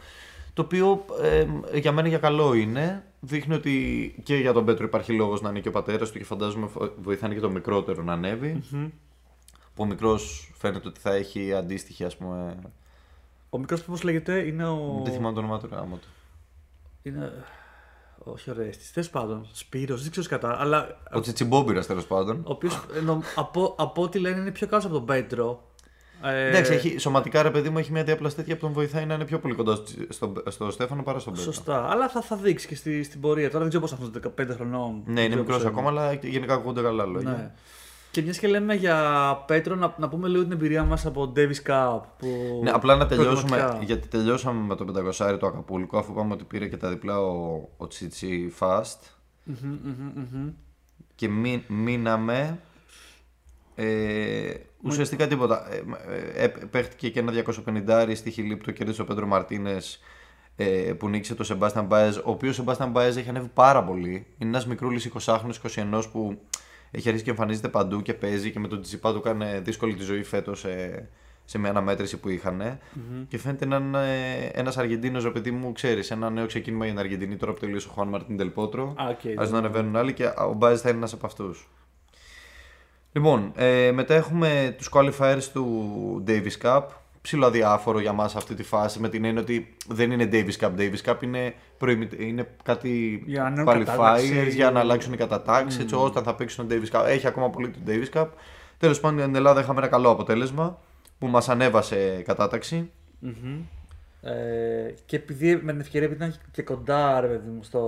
Το οποίο ε, για μένα για καλό είναι. Δείχνει ότι και για τον Πέτρο υπάρχει λόγος να είναι και ο πατέρας του και φαντάζομαι φο- βοηθάνε και το μικρότερο να ανεβει Που ο μικρός φαίνεται ότι θα έχει αντίστοιχη, ας πούμε. Ο μικρός πώ λέγεται είναι ο. Δεν θυμάμαι το όνομά του, γάμο του. Είναι. Όχι ο Ρέστη. Τέλο πάντων. Σπύρος, δεν ξέρω κατά. Αλλά Ο Τσιτσιμπόμπυρας τέλος πάντων. ο οποίος από, από ό,τι λένε είναι πιο καλό από τον Πέτρο. Ε, Εντάξει, έχει, σωματικά ρε παιδί μου έχει μια διάπλαση τέτοια που τον βοηθάει να είναι πιο πολύ κοντά στο, στο, στο Στέφανο παρά στον Πέτρο. Σωστά. Αλλά θα, θα δείξει και στη, στην πορεία. Τώρα δεν ξέρω πώς αυτό 15 χρονών. Ναι, Δεν είναι ξέρω μικρός πώς ακόμα, αλλά γενικά ακούγονται καλά λόγια. Ναι. Και μιας και λέμε για Πέτρο, να, να πούμε λίγο την εμπειρία μας από Davis Cup. Που Ναι, απλά να τελειώσουμε, προγραμματικά- γιατί τελειώσαμε με το 500 του Ακαπούλκο, αφού είπαμε ότι πήρε και τα διπλά ο, ο Τσίτσι Fast Μμμ, μμμ, μμμ. και μη, μείναμε ε, ουσιαστικά τίποτα. Ε, ε, ε, παίχτηκε και ένα 250 στη Χιλή που το κέρδισε ο Πέντρο Μαρτίνες ε, που νίκησε το Σεμπάστιαν Μπάεζ, ο οποίος Σεμπάστιαν Μπάεζ έχει ανέβει πάρα πολύ. Είναι ένας μικρούλης 20χρονο 21 που έχει αρχίσει και εμφανίζεται παντού και παίζει και με τον Τσιπά του έκανε δύσκολη τη ζωή φέτος σε, σε μια αναμέτρηση που είχαν. Και φαίνεται να είναι ένας Αργεντίνος, ρε παιδί μου, ξέρεις, ένα νέο ξεκίνημα για την Αργεντινή τώρα που τελείωσε ο Χουάν Μαρτίν Ντελ Πότρο. Α, οκ, Α να ανεβαίνουν άλλοι και ο Μπάεζ θα είναι ένας από αυτούς. Λοιπόν, ε, μετά έχουμε τους qualifiers του Davis Cup. Ψιλοαδιάφορο για μας αυτή τη φάση με την έννοια ότι δεν είναι Davis Cup. Davis Cup είναι, προημι- είναι κάτι Για νέο qualifiers κατάταξη. για να αλλάξουν οι κατατάξεις έτσι ώστε θα παίξουν το Davis Cup. Έχει ακόμα πολύ το Davis Cup. Τέλος πάντων στην Ελλάδα είχαμε ένα καλό αποτέλεσμα που μας ανέβασε κατάταξη. Μμμ. Ε, και επειδή με την ευκαιρία επειδή ήταν και κοντά ρε παιδί μου στο,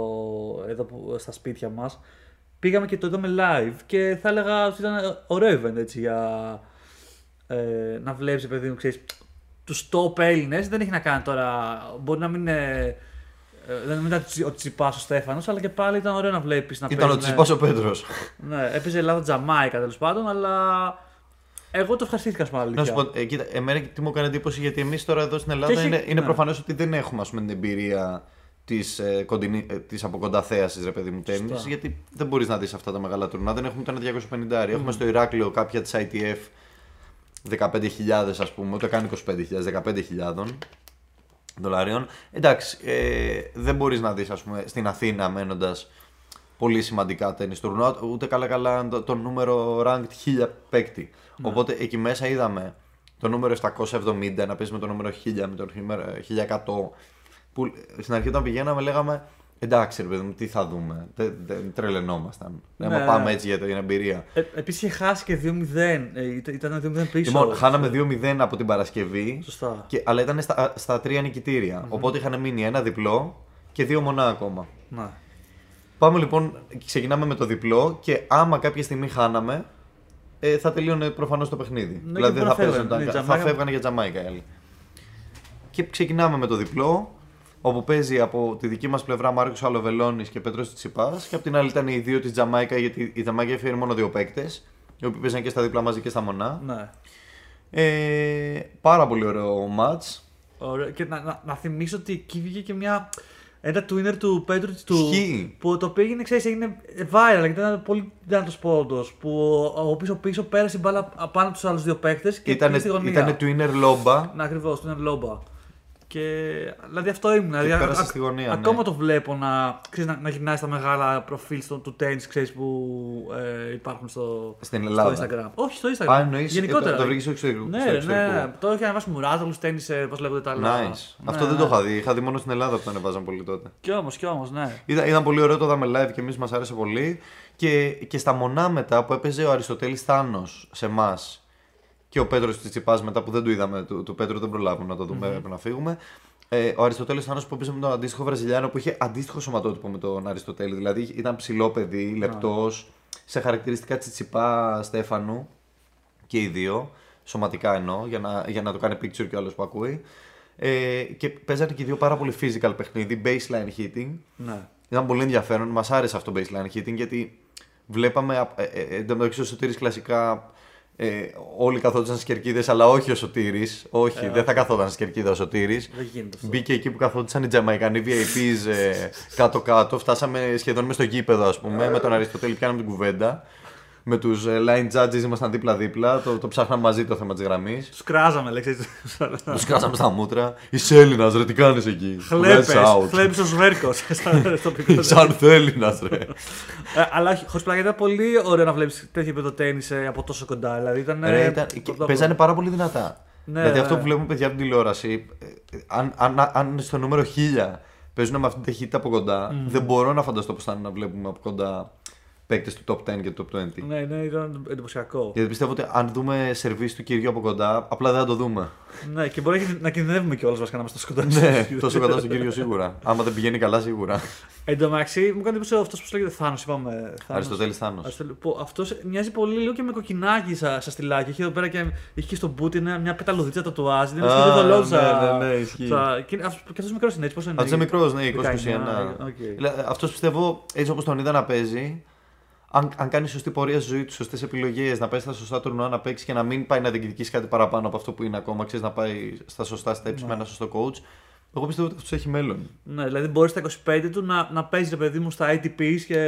εδώ που, στα σπίτια μας πήγαμε και το είδαμε live και θα έλεγα ότι ήταν ωραίο event έτσι για ε, να βλέπεις παιδί μου ξέρεις τους top Έλληνες δεν έχει να κάνει τώρα μπορεί να μην είναι ε, δεν ήταν ο Τσιπάς ο Στέφανος αλλά και πάλι ήταν ωραίο να βλέπεις να Ήταν ο παίζουν- Τσιπάς ο Πέτρος. ναι, έπαιζε Ελλάδα Τζαμάικα τέλος πάντων αλλά εγώ το ευχαριστήθηκα στην Να αλήθεια. σου πω, ε, κοίτα, εμένα τι μου έκανε εντύπωση γιατί εμείς τώρα εδώ στην Ελλάδα Και έχει- είναι, είναι ναι. προφανέ ότι δεν έχουμε ας πούμε, την εμπειρία της ε, κοντινή- ε, της από κοντά θέασης, ρε παιδί μου, τέννη. Σωστά. Γιατί δεν μπορείς να δεις αυτά τα μεγάλα τουρνά. Δεν έχουμε ούτε ένα 250. Έχουμε στο Ηράκλειο κάποια της ITF 15.000 ας πούμε, ούτε καν 25.000, 15.000 δολαρίων. Εντάξει, ε, δεν μπορείς να δεις, ας πούμε, στην Αθήνα μένοντας πολύ σημαντικά τέννις τουρνουά, ούτε καλά καλά το, το νούμερο ranked 1000 παίκτη. Οπότε εκεί μέσα είδαμε το νούμερο 770 να παίζει με το νούμερο 1000, με το νούμερο 1100. Που στην αρχή όταν πηγαίναμε λέγαμε εντάξει ρε παιδί μου, τι θα δούμε. Δεν, δεν τρελαινόμασταν. Ναι, Ναι. πάμε έτσι για την εμπειρία. Ε, Επίσης είχε χάσει και 2-0. Ε, ήταν- ήταν 2-0 πίσω. Λοιπόν, χάναμε 2-0 από την Παρασκευή, Σωστά. και, αλλά ήταν στα, στα τρία νικητήρια. Οπότε είχαν μείνει ένα διπλό και δύο μονά ακόμα. Ναι. Πάμε λοιπόν, ξεκινάμε με το διπλό και άμα κάποια στιγμή χάναμε, ε, θα τελείωνε προφανώς το παιχνίδι. Ναι, δηλαδή και δεν θα μπορεί να παίζονταν. φεύγανε. Θα Η Τζαμάικα- φεύγανε για Τζαμάικα οι άλλοι. Και ξεκινάμε με το διπλό. Όπου παίζει από τη δική μας πλευρά Μάρκος Αλοβελώνης και Πέτρος Τσιπάς. Και από την άλλη ήταν οι δύο της Τζαμάικα, γιατί η Τζαμάικα έφερε μόνο δύο παίκτες, οι οποίοι παίζαν και στα δίπλα μαζί και στα μονά. Ναι. Ε, πάρα πολύ ωραίο ματ. Ωραία. Και να, να, να θυμίσω ότι εκεί βγήκε και μια. Ένα twinner του Πέτρου του. Ισχύει. Που το οποίο έγινε, ξέρεις, έγινε viral γιατί ήταν πολύ δυνατός πόντος. Που ο πίσω πίσω πέρασε η μπάλα πάνω από τους άλλους δύο παίχτε και Ήταν, πήγε στη γωνία. ήτανε twinner λόμπα. Ναι, ακριβώς, του είναι λόμπα. Και δηλαδή αυτό ήμουν. Δηλαδή, πέρασε α- στη γωνία, ναι. Ακόμα το βλέπω να, ξέρεις, να, να γυρνάει στα μεγάλα προφίλ στο, του tennis ξέρεις, που ε, υπάρχουν στο, Στην Ελλάδα. στο Instagram. Όχι, στο Instagram. Α, εννοείς, Γενικότερα. το- το βρήκες στο εξωτερικό- Ναι, στο ρε, ναι, εξωτερικό. ναι. Το είχε ανεβάσει Μουράτολου, τέννη, πώς λέγονται τα άλλα. Nice. Ναι, Αυτό δεν ναι. το είχα δει. Είχα δει μόνο στην Ελλάδα που το ανεβάζαν πολύ τότε. Κι όμως, κι όμως, ναι. Ήταν, ήταν πολύ ωραίο, το είδαμε live και εμείς μας άρεσε πολύ. Και, και στα μονά μετά που έπαιζε ο Αριστοτέλης Θάνος σε εμάς και ο Πέτρος Τσιτσιπά μετά που δεν το είδαμε, του, του Πέτρου δεν προλάβουμε να το δούμε, έπρεπε να φύγουμε. Ε, ο Αριστοτέλης Θάνος που έπαιζε με τον αντίστοιχο Βραζιλιάνο που είχε αντίστοιχο σωματότυπο με τον Αριστοτέλη. Δηλαδή ήταν ψηλό παιδί, λεπτός, σε χαρακτηριστικά Τσιτσιπά Στέφανου και οι δύο, σωματικά εννοώ, για να, για να το κάνει picture και ο άλλος που ακούει. Ε, και παίζανε και οι δύο πάρα πολύ physical παιχνίδι, baseline hitting. ναι. Ήταν πολύ ενδιαφέρον. Μας άρεσε αυτό το baseline hitting γιατί βλέπαμε. Ε, ε, ε, εν τω μεταξύ, ο Σωτήρης κλασικά. Ε, όλοι καθόντουσαν στις κερκίδες, αλλά όχι ο Σωτήρης. Όχι, δεν θα καθόταν στις κερκίδα ο Σωτήρης. Δεν γίνεται αυτό. Μπήκε εκεί που καθόντουσαν οι Τζαμαϊκανοί VIPs ε, κάτω-κάτω. Φτάσαμε σχεδόν μες στο γήπεδο, ας πούμε. με τον Αριστοτέλη πιάναμε την κουβέντα. Με τους line judges ήμασταν δίπλα-δίπλα. Το, το ψάχναμε μαζί το θέμα της γραμμής. Τους κράζαμε, λέξει. Τους κράσαμε στα μούτρα. Είσαι Έλληνας, ρε, τι κάνεις εκεί; Χλέπες. Let's out; Χλέπε ο Σβέρκος. στο πικρό. Σαν θέληνα, ρε. Ε, αλλά όχι, χωρίς πλάκα ήταν πολύ ωραίο να βλέπεις τέτοιο επίπεδο τέννη από τόσο κοντά. Δηλαδή ήταν. Ρε, ε, ήταν, και πρωτόπληρο. παίζανε πάρα πολύ δυνατά. Ναι, δηλαδή ναι. αυτό που βλέπουμε παιδιά από την τηλεόραση, ε, αν, αν, αν στο νούμερο 1000 παίζουν με αυτή την ταχύτητα από κοντά, δεν μπορώ να φανταστώ πώς θα είναι να βλέπουμε από κοντά παίκτες του top 10 και του top 20. Ναι, ναι, ήταν εντυπωσιακό. Γιατί πιστεύω ότι αν δούμε σερβίς του Κύργιου από κοντά, απλά δεν θα το δούμε. ναι, και μπορεί να κινδυνεύουμε κιόλας βασικά να είμαστε τόσο κοντά. ναι, τόσο κοντά στον Κύργιο σίγουρα. Άμα δεν πηγαίνει καλά, σίγουρα. Εν τω μεταξύ, μου κάνει εντύπωση αυτός που λέγεται Θάνος, είπαμε. Θάνος. Αριστοτέλης Θάνος. Αυτός μοιάζει πολύ λίγο και με Κοκκινάκη σα, σα στυλάκι. Είχε εδώ πέρα και είχε και στον μπούτι ένα- μια πεταλουδίτσα τατουάζ. Δεν Α, είναι το δολόζα. ναι, ναι, ναι, ισχύει. Και αυτό μικρός είναι έτσι, πόσο είναι. Αυτός είναι; μικρός, ναι, 20-21. 19, οκ. Αυτός πιστεύω, έτσι όπως τον είδα να παίζει, αν, αν κάνεις σωστή πορεία στη ζωή του, σωστές επιλογές, να πάει στα σωστά τουρνουά να παίξεις και να μην πάει να διεκδικήσεις κάτι παραπάνω από αυτό που είναι ακόμα, ξέρεις να πάει στα σωστά steps με ένα σωστό coach. Εγώ πιστεύω ότι αυτό έχει μέλλον. Ναι, δηλαδή μπορείς στα 25 του να, να παίζεις ρε παιδί μου στα ATPs και.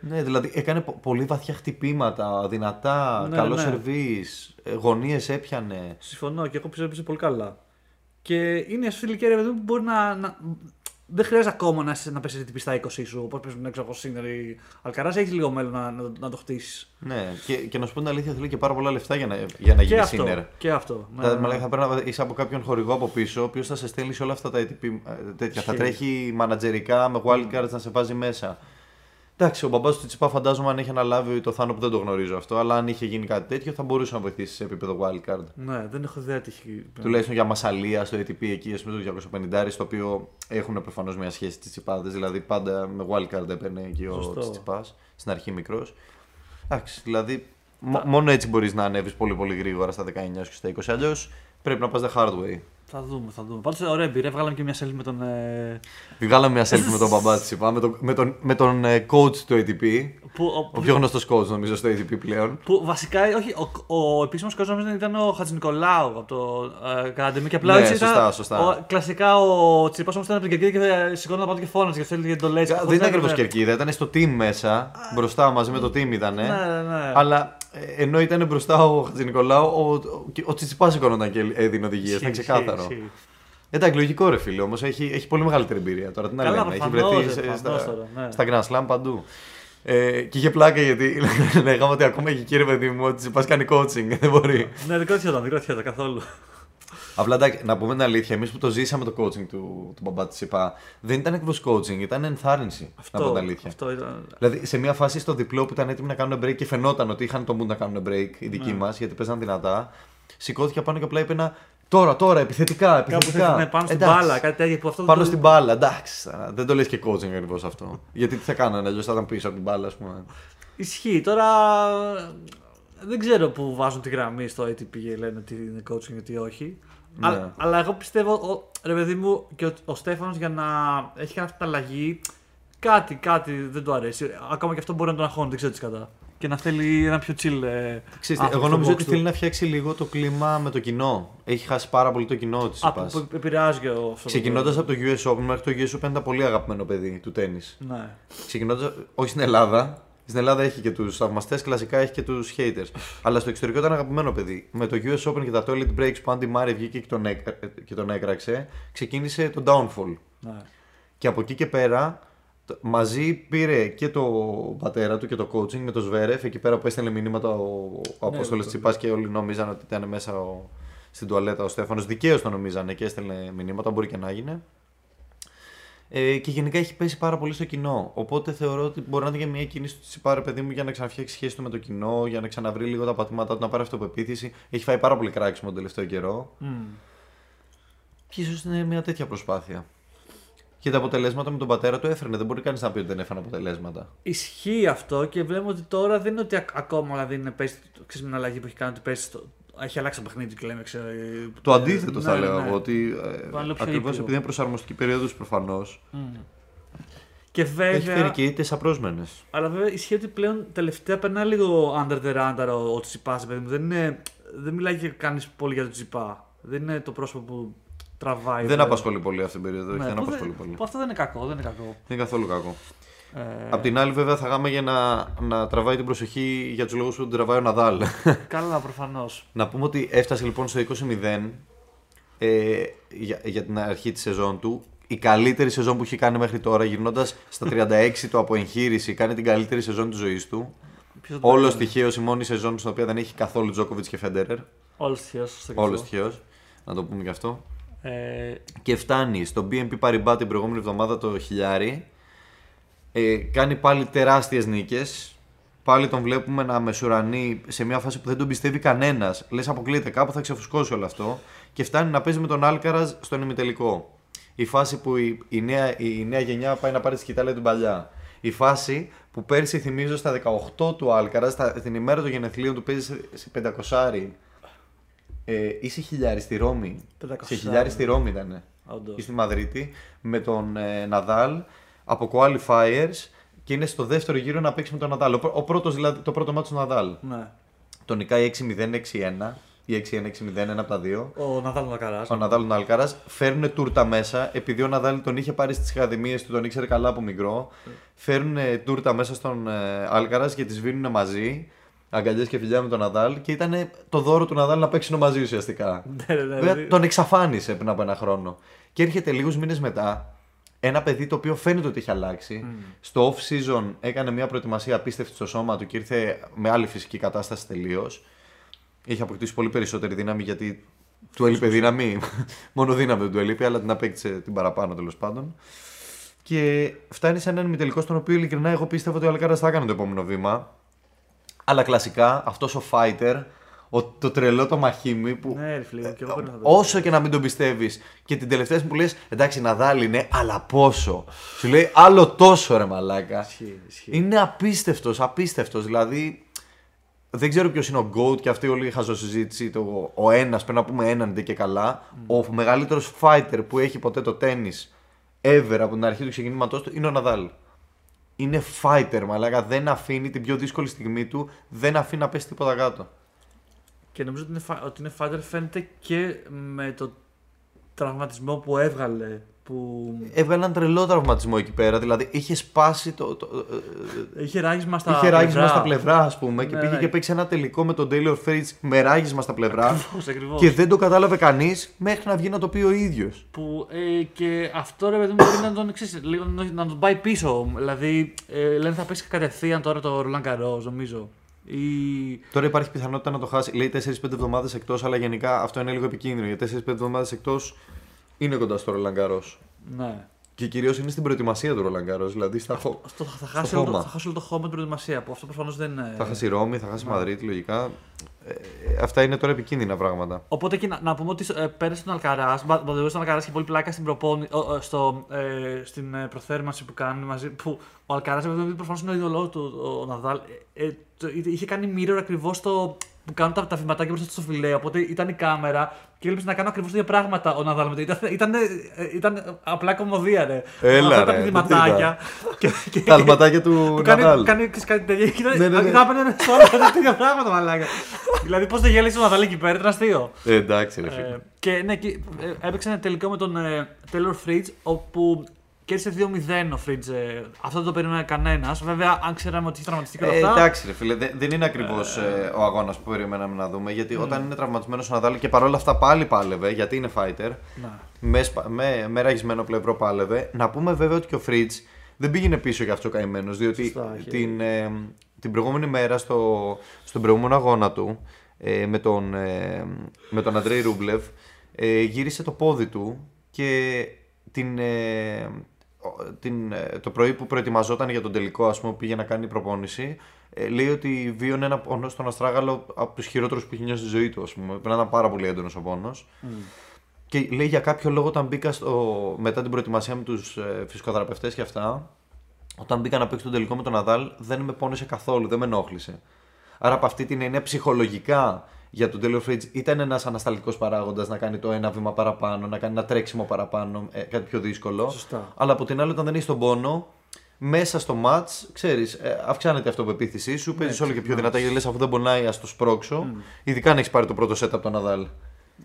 Ναι, δηλαδή έκανε πο- πολύ βαθιά χτυπήματα, δυνατά, Ναι, καλό ναι. σερβίς, ε, γωνίες έπιανε. Συμφωνώ και εγώ πιστεύω ότι πολύ καλά. Και είναι σε ηλικία ρε παιδί μου που μπορεί να. να... Δεν χρειάζεται ακόμα να, είσαι- να πέσει ATP στα 20 σου, όπως παίζουν έξω από Σίνερ ή Αλκαράς. Έχεις λίγο μέλλον να, να, να το χτίσεις. Ναι, και, και να σου πω την αλήθεια, θέλει και πάρα πολλά λεφτά για να, για να Και γίνει αυτό. σύνερ. Και αυτό. Ναι, Δηλαδή, ναι. μαλάκα, θα πρέπει να είσαι από κάποιον χορηγό από πίσω, ο οποίος θα σε στέλνει σε όλα αυτά τα ATP ε, τέτοια. Θα Ισχύει. τρέχει μανατζερικά με wildcards να σε βάζει μέσα. Εντάξει, ο μπαμπάς του Τσιπά φαντάζομαι αν έχει αναλάβει το θάνο που δεν το γνωρίζω αυτό, αλλά αν είχε γίνει κάτι τέτοιο θα μπορούσε να βοηθήσει σε επίπεδο wildcard. Ναι, δεν έχω ιδέα τι έχει. Τουλάχιστον για μασαλία στο ATP εκεί, ας πούμε, το 250, στο οποίο έχουν προφανώς μια σχέση Τσιτσιπάδε. Δηλαδή πάντα με wildcard έπαιρνε εκεί ο Σωστό. Τσιτσιπά, στην αρχή μικρός. Εντάξει, δηλαδή μο- μόνο έτσι μπορείς να ανέβεις πολύ πολύ γρήγορα στα 19 και στα 20. Αλλιώς πρέπει να πας the hard way. Θα δούμε, θα δούμε. Πάντως, ωραία εμπειρία. Βγάλαμε και μια selfie με τον. Ε, Βγάλαμε μια selfie με τον μπαμπά Τσιτσιπά, με τον, με τον, με τον ε, coach του ATP. που, ο, Ο πιο γνωστός coach νομίζω στο ATP πλέον. που βασικά, όχι, ο, ο επίσημος κόσμο νομίζω ήταν ο Χατζη Νικολάου από το ε, Academy. Και απλά Ναι, έτσι σωστά, ήταν, σωστά. Ο, κλασικά ο Τσιπάς όμως ήταν από την κερκίδα και σηκώνονταν πάνω και φώναζε και θέλει το λέει. Δεν ήταν ακριβώς κερκίδα, ήταν στο team μέσα. Μπροστά μαζί με το team ήταν. Ναι, ναι, ναι. Αλλά ε, ενώ ήταν μπροστά ο Χατζη Νικολάου, ο, ο, ο Τσιτσιπάς σηκώνονταν και έδινε οδηγίες. Ήταν Ισχύει, ξεκάθαρο. ισχύει, ισχύει. Εντάξει, λογικό ρε φίλε όμως. Έχει, έχει πολύ μεγαλύτερη εμπειρία τώρα. Τι να Καλά, λέμε, έχει προφανώς, βρεθεί ρε, σε- προφανώς στα, τώρα, ναι. στα Grand Slam παντού. Ε, και είχε πλάκα γιατί λέγαμε ότι ακόμα και κύριε παιδί μου ότι πα κάνει coaching. Δεν μπορεί. Ναι, δεν κρατιόταν, δεν κρατιόταν καθόλου. Απλά εντάξει, να πούμε την αλήθεια, εμείς που το ζήσαμε το coaching του, του μπαμπά της ΕΠΑ, δεν ήταν ακριβώς coaching, ήταν ενθάρρυνση. να πω την αλήθεια. αυτό ήταν. Δηλαδή σε μια φάση στο διπλό που ήταν έτοιμοι να κάνουν break και φαινόταν ότι είχαν το mood να κάνουν break οι δικοί Ναι. μας γιατί παίζαν δυνατά, σηκώθηκε πάνω και απλά είπε ένα τώρα, τώρα, επιθετικά, Κάπου επιθετικά. ναι, πάνω στην Εντάξει. μπάλα, κάτι τέτοιο που αυτό. Πάνω το- στην μπάλα, εντάξει. τώρα, Δεν το λες και coaching ακριβώς αυτό. Γιατί τι θα κάνανε, αλλιώς θα ήταν πίσω από την μπάλα, ας πούμε. Ισχύει. Τώρα δεν ξέρω πού βάζουν τη γραμμή στο ATP και λένε ότι είναι coaching και τι όχι. Ναι. Αλλά, αλλά εγώ πιστεύω, ο, ρε παιδί μου, και ο, ο Στέφανος για να έχει κάνει αυτή την αλλαγή, κάτι, κάτι δεν του αρέσει. Ακόμα και αυτό μπορεί να τον αγχώνει, δεν ξέρω τι κατά. Και να θέλει ένα πιο chill. Ε, Ξέρεις, άνθρωπο εγώ στο νομίζω box ότι του. θέλει να φτιάξει λίγο το κλίμα με το κοινό. Έχει χάσει πάρα πολύ το κοινό της Α, που, που επηρεάζει ο αυτό. Ξεκινώντας από το US Open μέχρι το US Open ήταν πολύ αγαπημένο παιδί του τέννης. Ναι. Ξεκινώντας, όχι στην Ελλάδα. Στην Ελλάδα έχει και τους θαυμαστές, κλασικά έχει και τους haters. Αλλά στο εξωτερικό ήταν αγαπημένο παιδί. Με το US Open και τα toilet breaks που Andy Murray βγήκε και τον, έκρα- και τον έκραξε, ξεκίνησε το downfall. ναι. Και από εκεί και πέρα τ- μαζί πήρε και το πατέρα του και το coaching με το Σβέρεφ, εκεί πέρα που έστελνε μηνύματα ο, ο Ναι, Απόστολος το- Τσιπάς και όλοι νόμιζαν ότι ήταν μέσα ο, στην τουαλέτα ο Στέφανος. Δικαίως το νομίζανε και έστελνε μηνύματα, μπορεί και να έγινε. Ε, και γενικά έχει πέσει πάρα πολύ στο κοινό. Οπότε θεωρώ ότι μπορεί να είναι και μια κίνηση του Τσιπά, ρε παιδί μου, για να ξαναφτιάξει σχέση του με το κοινό, για να ξαναβρει λίγο τα πατήματά του, να πάρει αυτοπεποίθηση. Έχει φάει πάρα πολύ κράξιμο τον τελευταίο καιρό. Μμ. Και ίσως είναι μια τέτοια προσπάθεια. Και τα αποτελέσματα με τον πατέρα του έφερνε. Δεν μπορεί κανείς να πει ότι δεν έφερε αποτελέσματα. Ισχύει αυτό και βλέπουμε ότι τώρα δεν είναι ότι ακ- ακόμα δηλαδή είναι πέσει, ξέρεις, με την αλλαγή που έχει κάνει ότι πέσει στο, έχει αλλάξει το παιχνίδι και λέμε. Ξέρω, ε, Το ε, αντίθετο θα ναι, λέω ναι. εγώ. Ότι Πάλι πιο ακριβώς ήπιο. επειδή είναι προσαρμοστική περίοδος προφανώς. Μμ. Και Έχει φέρει βέβαια, και ήττες απρόσμενες. αλλά βέβαια ισχύει ότι πλέον τελευταία περνάει λίγο under the radar ο, ο Τσιπάς, παιδί μου. Δεν, είναι, δεν μιλάει και κανείς πολύ για τον Τσιπά. Δεν είναι το πρόσωπο που τραβάει. Δεν πλέον. απασχολεί πολύ αυτή την περίοδο. όχι, Ναι, δεν που απασχολεί δεν- πολύ. που αυτό δεν είναι κακό, δεν είναι κακό. Δεν είναι καθόλου κακό. Ε, Απ' την άλλη, βέβαια, θα γάμε για να, να τραβάει την προσοχή για τους λόγους που την τραβάει ο Ναδάλ. Καλά, προφανώς. να πούμε ότι έφτασε λοιπόν στο 20-0 ε, για, για την αρχή της σεζόν του. Η καλύτερη σεζόν που έχει κάνει μέχρι τώρα, γυρνώντας στα 36 του από εγχείρηση, κάνει την καλύτερη σεζόν της ζωής του. Όλος τυχαίο η μόνη σεζόν στην οποία δεν έχει καθόλου Τζόκοβιτ και Φέντερερ. Όλος τυχαίο. σωστό και Όλος αυτό. τυχαίο. Να το πούμε και αυτό. Ε, Και φτάνει στο BNP Paribas την προηγούμενη εβδομάδα το χιλιάρι. Ε, κάνει πάλι τεράστιες νίκες. Πάλι τον βλέπουμε να μεσουρανεί σε μια φάση που δεν τον πιστεύει κανένας. Λες, αποκλείεται, κάπου θα ξεφουσκώσει όλο αυτό. Και φτάνει να παίζει με τον Άλκαραζ στον ημιτελικό. Η φάση που η, η, νέα, η νέα γενιά πάει να πάρει τη σκητάλη του παλιά. Η φάση που πέρσι θυμίζω στα 18 του Άλκαραζ, στα- την ημέρα των γενεθλίων του παίζει σε, σε 500 ε, ή σε χιλιάρι στη Ρώμη. 500. Σε χιλιάρι στη Ρώμη ήταν. όντως. Ή στη Μαδρίτη με τον ε, Ναδάλ από qualifiers και είναι στο δεύτερο γύρο να παίξει με τον Ναδάλ. Ο, πρω- ο πρώτος, δηλαδή, το πρώτο μάτι του Ναδάλ. Ναι. Τον νικάει 6-0-6-1 ή 6-1-6-0, ένα από τα δύο. Ο Ναδάλ Νακαρά. Ο Ναδάλ τον Αλκαράς φέρνουν τούρτα μέσα επειδή ο Ναδάλ τον είχε πάρει στις ακαδημίες του, τον ήξερε καλά από μικρό. Φέρνουν τούρτα μέσα στον ε, Αλκαράς και τις σβήνουν μαζί. Αγκαλιές και φιλιά με τον Ναδάλ και ήταν το δώρο του Ναδάλ να παίξουν μαζί ουσιαστικά. Ναι, ναι, ναι, Βέβαια, δηλαδή- τον εξαφάνισε πριν από ένα χρόνο. Και έρχεται λίγους μήνες μετά ένα παιδί το οποίο φαίνεται ότι έχει αλλάξει. Στο off season έκανε μια προετοιμασία απίστευτη στο σώμα του και ήρθε με άλλη φυσική κατάσταση τελείως. Είχε αποκτήσει πολύ περισσότερη δύναμη γιατί του έλειπε δύναμη. Μόνο δύναμη δεν του έλειπε, αλλά την απέκτησε την παραπάνω τέλος πάντων. Και φτάνει σε έναν ημιτελικό στον οποίο ειλικρινά εγώ πίστευα ότι ο Αλκάρας θα έκανε το επόμενο βήμα. Αλλά κλασικά αυτός ο fighter, ο, το τρελό το μαχήμι που Ναι, ρε φίλε, και εγώ πρέπει να το όσο και να μην τον πιστεύεις και την τελευταία στιγμή που λες: Εντάξει, Ναδάλ είναι, αλλά πόσο. Σου λέει άλλο τόσο ρε μαλάκα. Ισχύει, ισχύει. Είναι απίστευτος, απίστευτος. Δηλαδή, δεν ξέρω ποιος είναι ο GOAT και αυτή όλη η χαζοσυζήτηση. Το, ο ένας, πρέπει να πούμε έναν ντε και καλά. Ο μεγαλύτερος fighter που έχει ποτέ το τέννη ever από την αρχή του ξεκινήματός του είναι ο Ναδάλ. Είναι fighter, μαλάκα. Δεν αφήνει την πιο δύσκολη στιγμή του, δεν αφήνει να πέσει τίποτα κάτω. Και νομίζω ότι είναι, φα- ότι είναι fighter φαίνεται και με το τραυματισμό που έβγαλε. Που Έβγαλε έναν τρελό τραυματισμό εκεί πέρα. Δηλαδή είχε σπάσει το. το ε, είχε ράγισμα στα είχε ράγισμα πλευρά. στα πλευρά, ας πούμε, και Ναι, πήγε ναι. και παίξει ένα τελικό με τον Taylor Fritz με ράγισμα στα πλευρά. Ακριβώς, ακριβώς. και δεν το κατάλαβε κανείς μέχρι να βγει να το πει ο ίδιος. Που, ε, και αυτό ρε παιδί μου μπορεί να τον, ξέρεις, λίγο, να- να τον πάει πίσω. Δηλαδή ε, λένε θα παίξει κατευθείαν τώρα το Ρολάν Καρό, νομίζω. Ή... Τώρα υπάρχει πιθανότητα να το χάσει. Λέει 4-5 εβδομάδες εκτός, αλλά γενικά αυτό είναι λίγο επικίνδυνο. Γιατί 4-5 εβδομάδες εκτός είναι κοντά στο Ρολαγκαρό. Ναι. Και κυρίως είναι στην προετοιμασία του Ρολαγκαρό. Δηλαδή στα χω... Αυτό θα, θα, χάσει όλο, το- χώμα. θα χάσει όλο το χώμα με την προετοιμασία. Που αυτό προφανώς δεν είναι. Θα χάσει Ρώμη, θα χάσει Μαδρίτη, λογικά. Ε, αυτά είναι τώρα επικίνδυνα πράγματα. Οπότε και να, να πούμε ότι ε, πέρασε τον Αλκαράς. Μπαδεβέ στον Αλκαράς και πολύ πλάκα στην, προπόνη, ο, ε, στο, ε, στην ε, προθέρμανση που κάνει μαζί. Που ο Αλκαράς, επειδή προφανώς είναι ο ιδωλό του, ο, ο Ναδάλ, ε, ε, το- είχε κάνει mirror ακριβώς το, που κάνουν τα, τα βηματάκια μπροστά στο φιλέ. Οπότε ήταν η κάμερα και έλειψε να κάνω ακριβώς τα ίδια πράγματα ο Ναδάλ με το. Ήταν, ήταν, ήταν απλά κομμωδία, ρε. Έλα, Αυτά ρε, τα πηδηματάκια. και, και, Τα αλματάκια του που κάνει, Ναδάλ. κάνει ξέρεις, κάτι τέτοιο. Και Ναι, ναι, ναι. θα έπαιρνε σε όλα τα τέτοια πράγματα, μαλάκα. δηλαδή, πώς δεν γέλασε ο Ναδάλ εκεί πέρα, ήταν αστείο. Ε, εντάξει, ρε φίλε. Ε, και ναι, και, ε, έπαιξε ένα τελικό με τον ε, Taylor Fritz, όπου κέρδισε 2-0 ο Fritz. ε, αυτό δεν το περίμενε κανένας. Βέβαια, αν ξέραμε ότι είχε τραυματιστεί και όλα Ε, αυτά. εντάξει, ρε φίλε, δεν, δεν είναι ακριβώς ο αγώνας που περιμέναμε να δούμε. Γιατί όταν είναι τραυματισμένος ο Ναδάλ και παρόλα αυτά πάλι πάλευε, γιατί είναι fighter, Να. με, σπα- με, με ραγισμένο πλευρό πάλευε. Να πούμε βέβαια ότι και ο Φριτζ δεν πήγαινε πίσω για αυτό ο καημένος, διότι Σωστά, έχει- την, ε, την προηγούμενη μέρα στο, στον προηγούμενο αγώνα του ε, με τον, ε, με τον Αντρέι Ρούμπλεβ ε, γύρισε το πόδι του και την, ε, ο- την, ε, το πρωί που προετοιμαζόταν για τον τελικό, ας πούμε, που πήγε να κάνει προπόνηση, ε, λέει ότι βίωνε ένα πόνο στον αστράγαλο από τους χειρότερους που έχει νιώσει στη ζωή του. Ας πούμε. Πρέπει να ήταν πάρα πολύ έντονος ο πόνος. Και λέει για κάποιο λόγο όταν μπήκα στο, μετά την προετοιμασία με τους ε, φυσικοθεραπευτές και αυτά, όταν μπήκα να παίξω τον τελικό με τον Ναδάλ, δεν με πόνεσε καθόλου, δεν με ενόχλησε. Άρα από αυτή την έννοια ψυχολογικά για τον Τέλο Φρίτζ ήταν ένας ανασταλτικός παράγοντας να κάνει το ένα βήμα παραπάνω, να κάνει ένα τρέξιμο παραπάνω, ε, κάτι πιο δύσκολο. Σωστά. Αλλά από την άλλη, όταν δεν έχει τον πόνο, μέσα στο ματ, ξέρεις, αυξάνεται η αυτοπεποίθησή σου, παίζεις όλο και πιο δυνατά γιατί λες αφού δεν πονάει, ας το σπρώξω. Ειδικά αν έχεις πάρει το πρώτο set από τον Ναδάλ.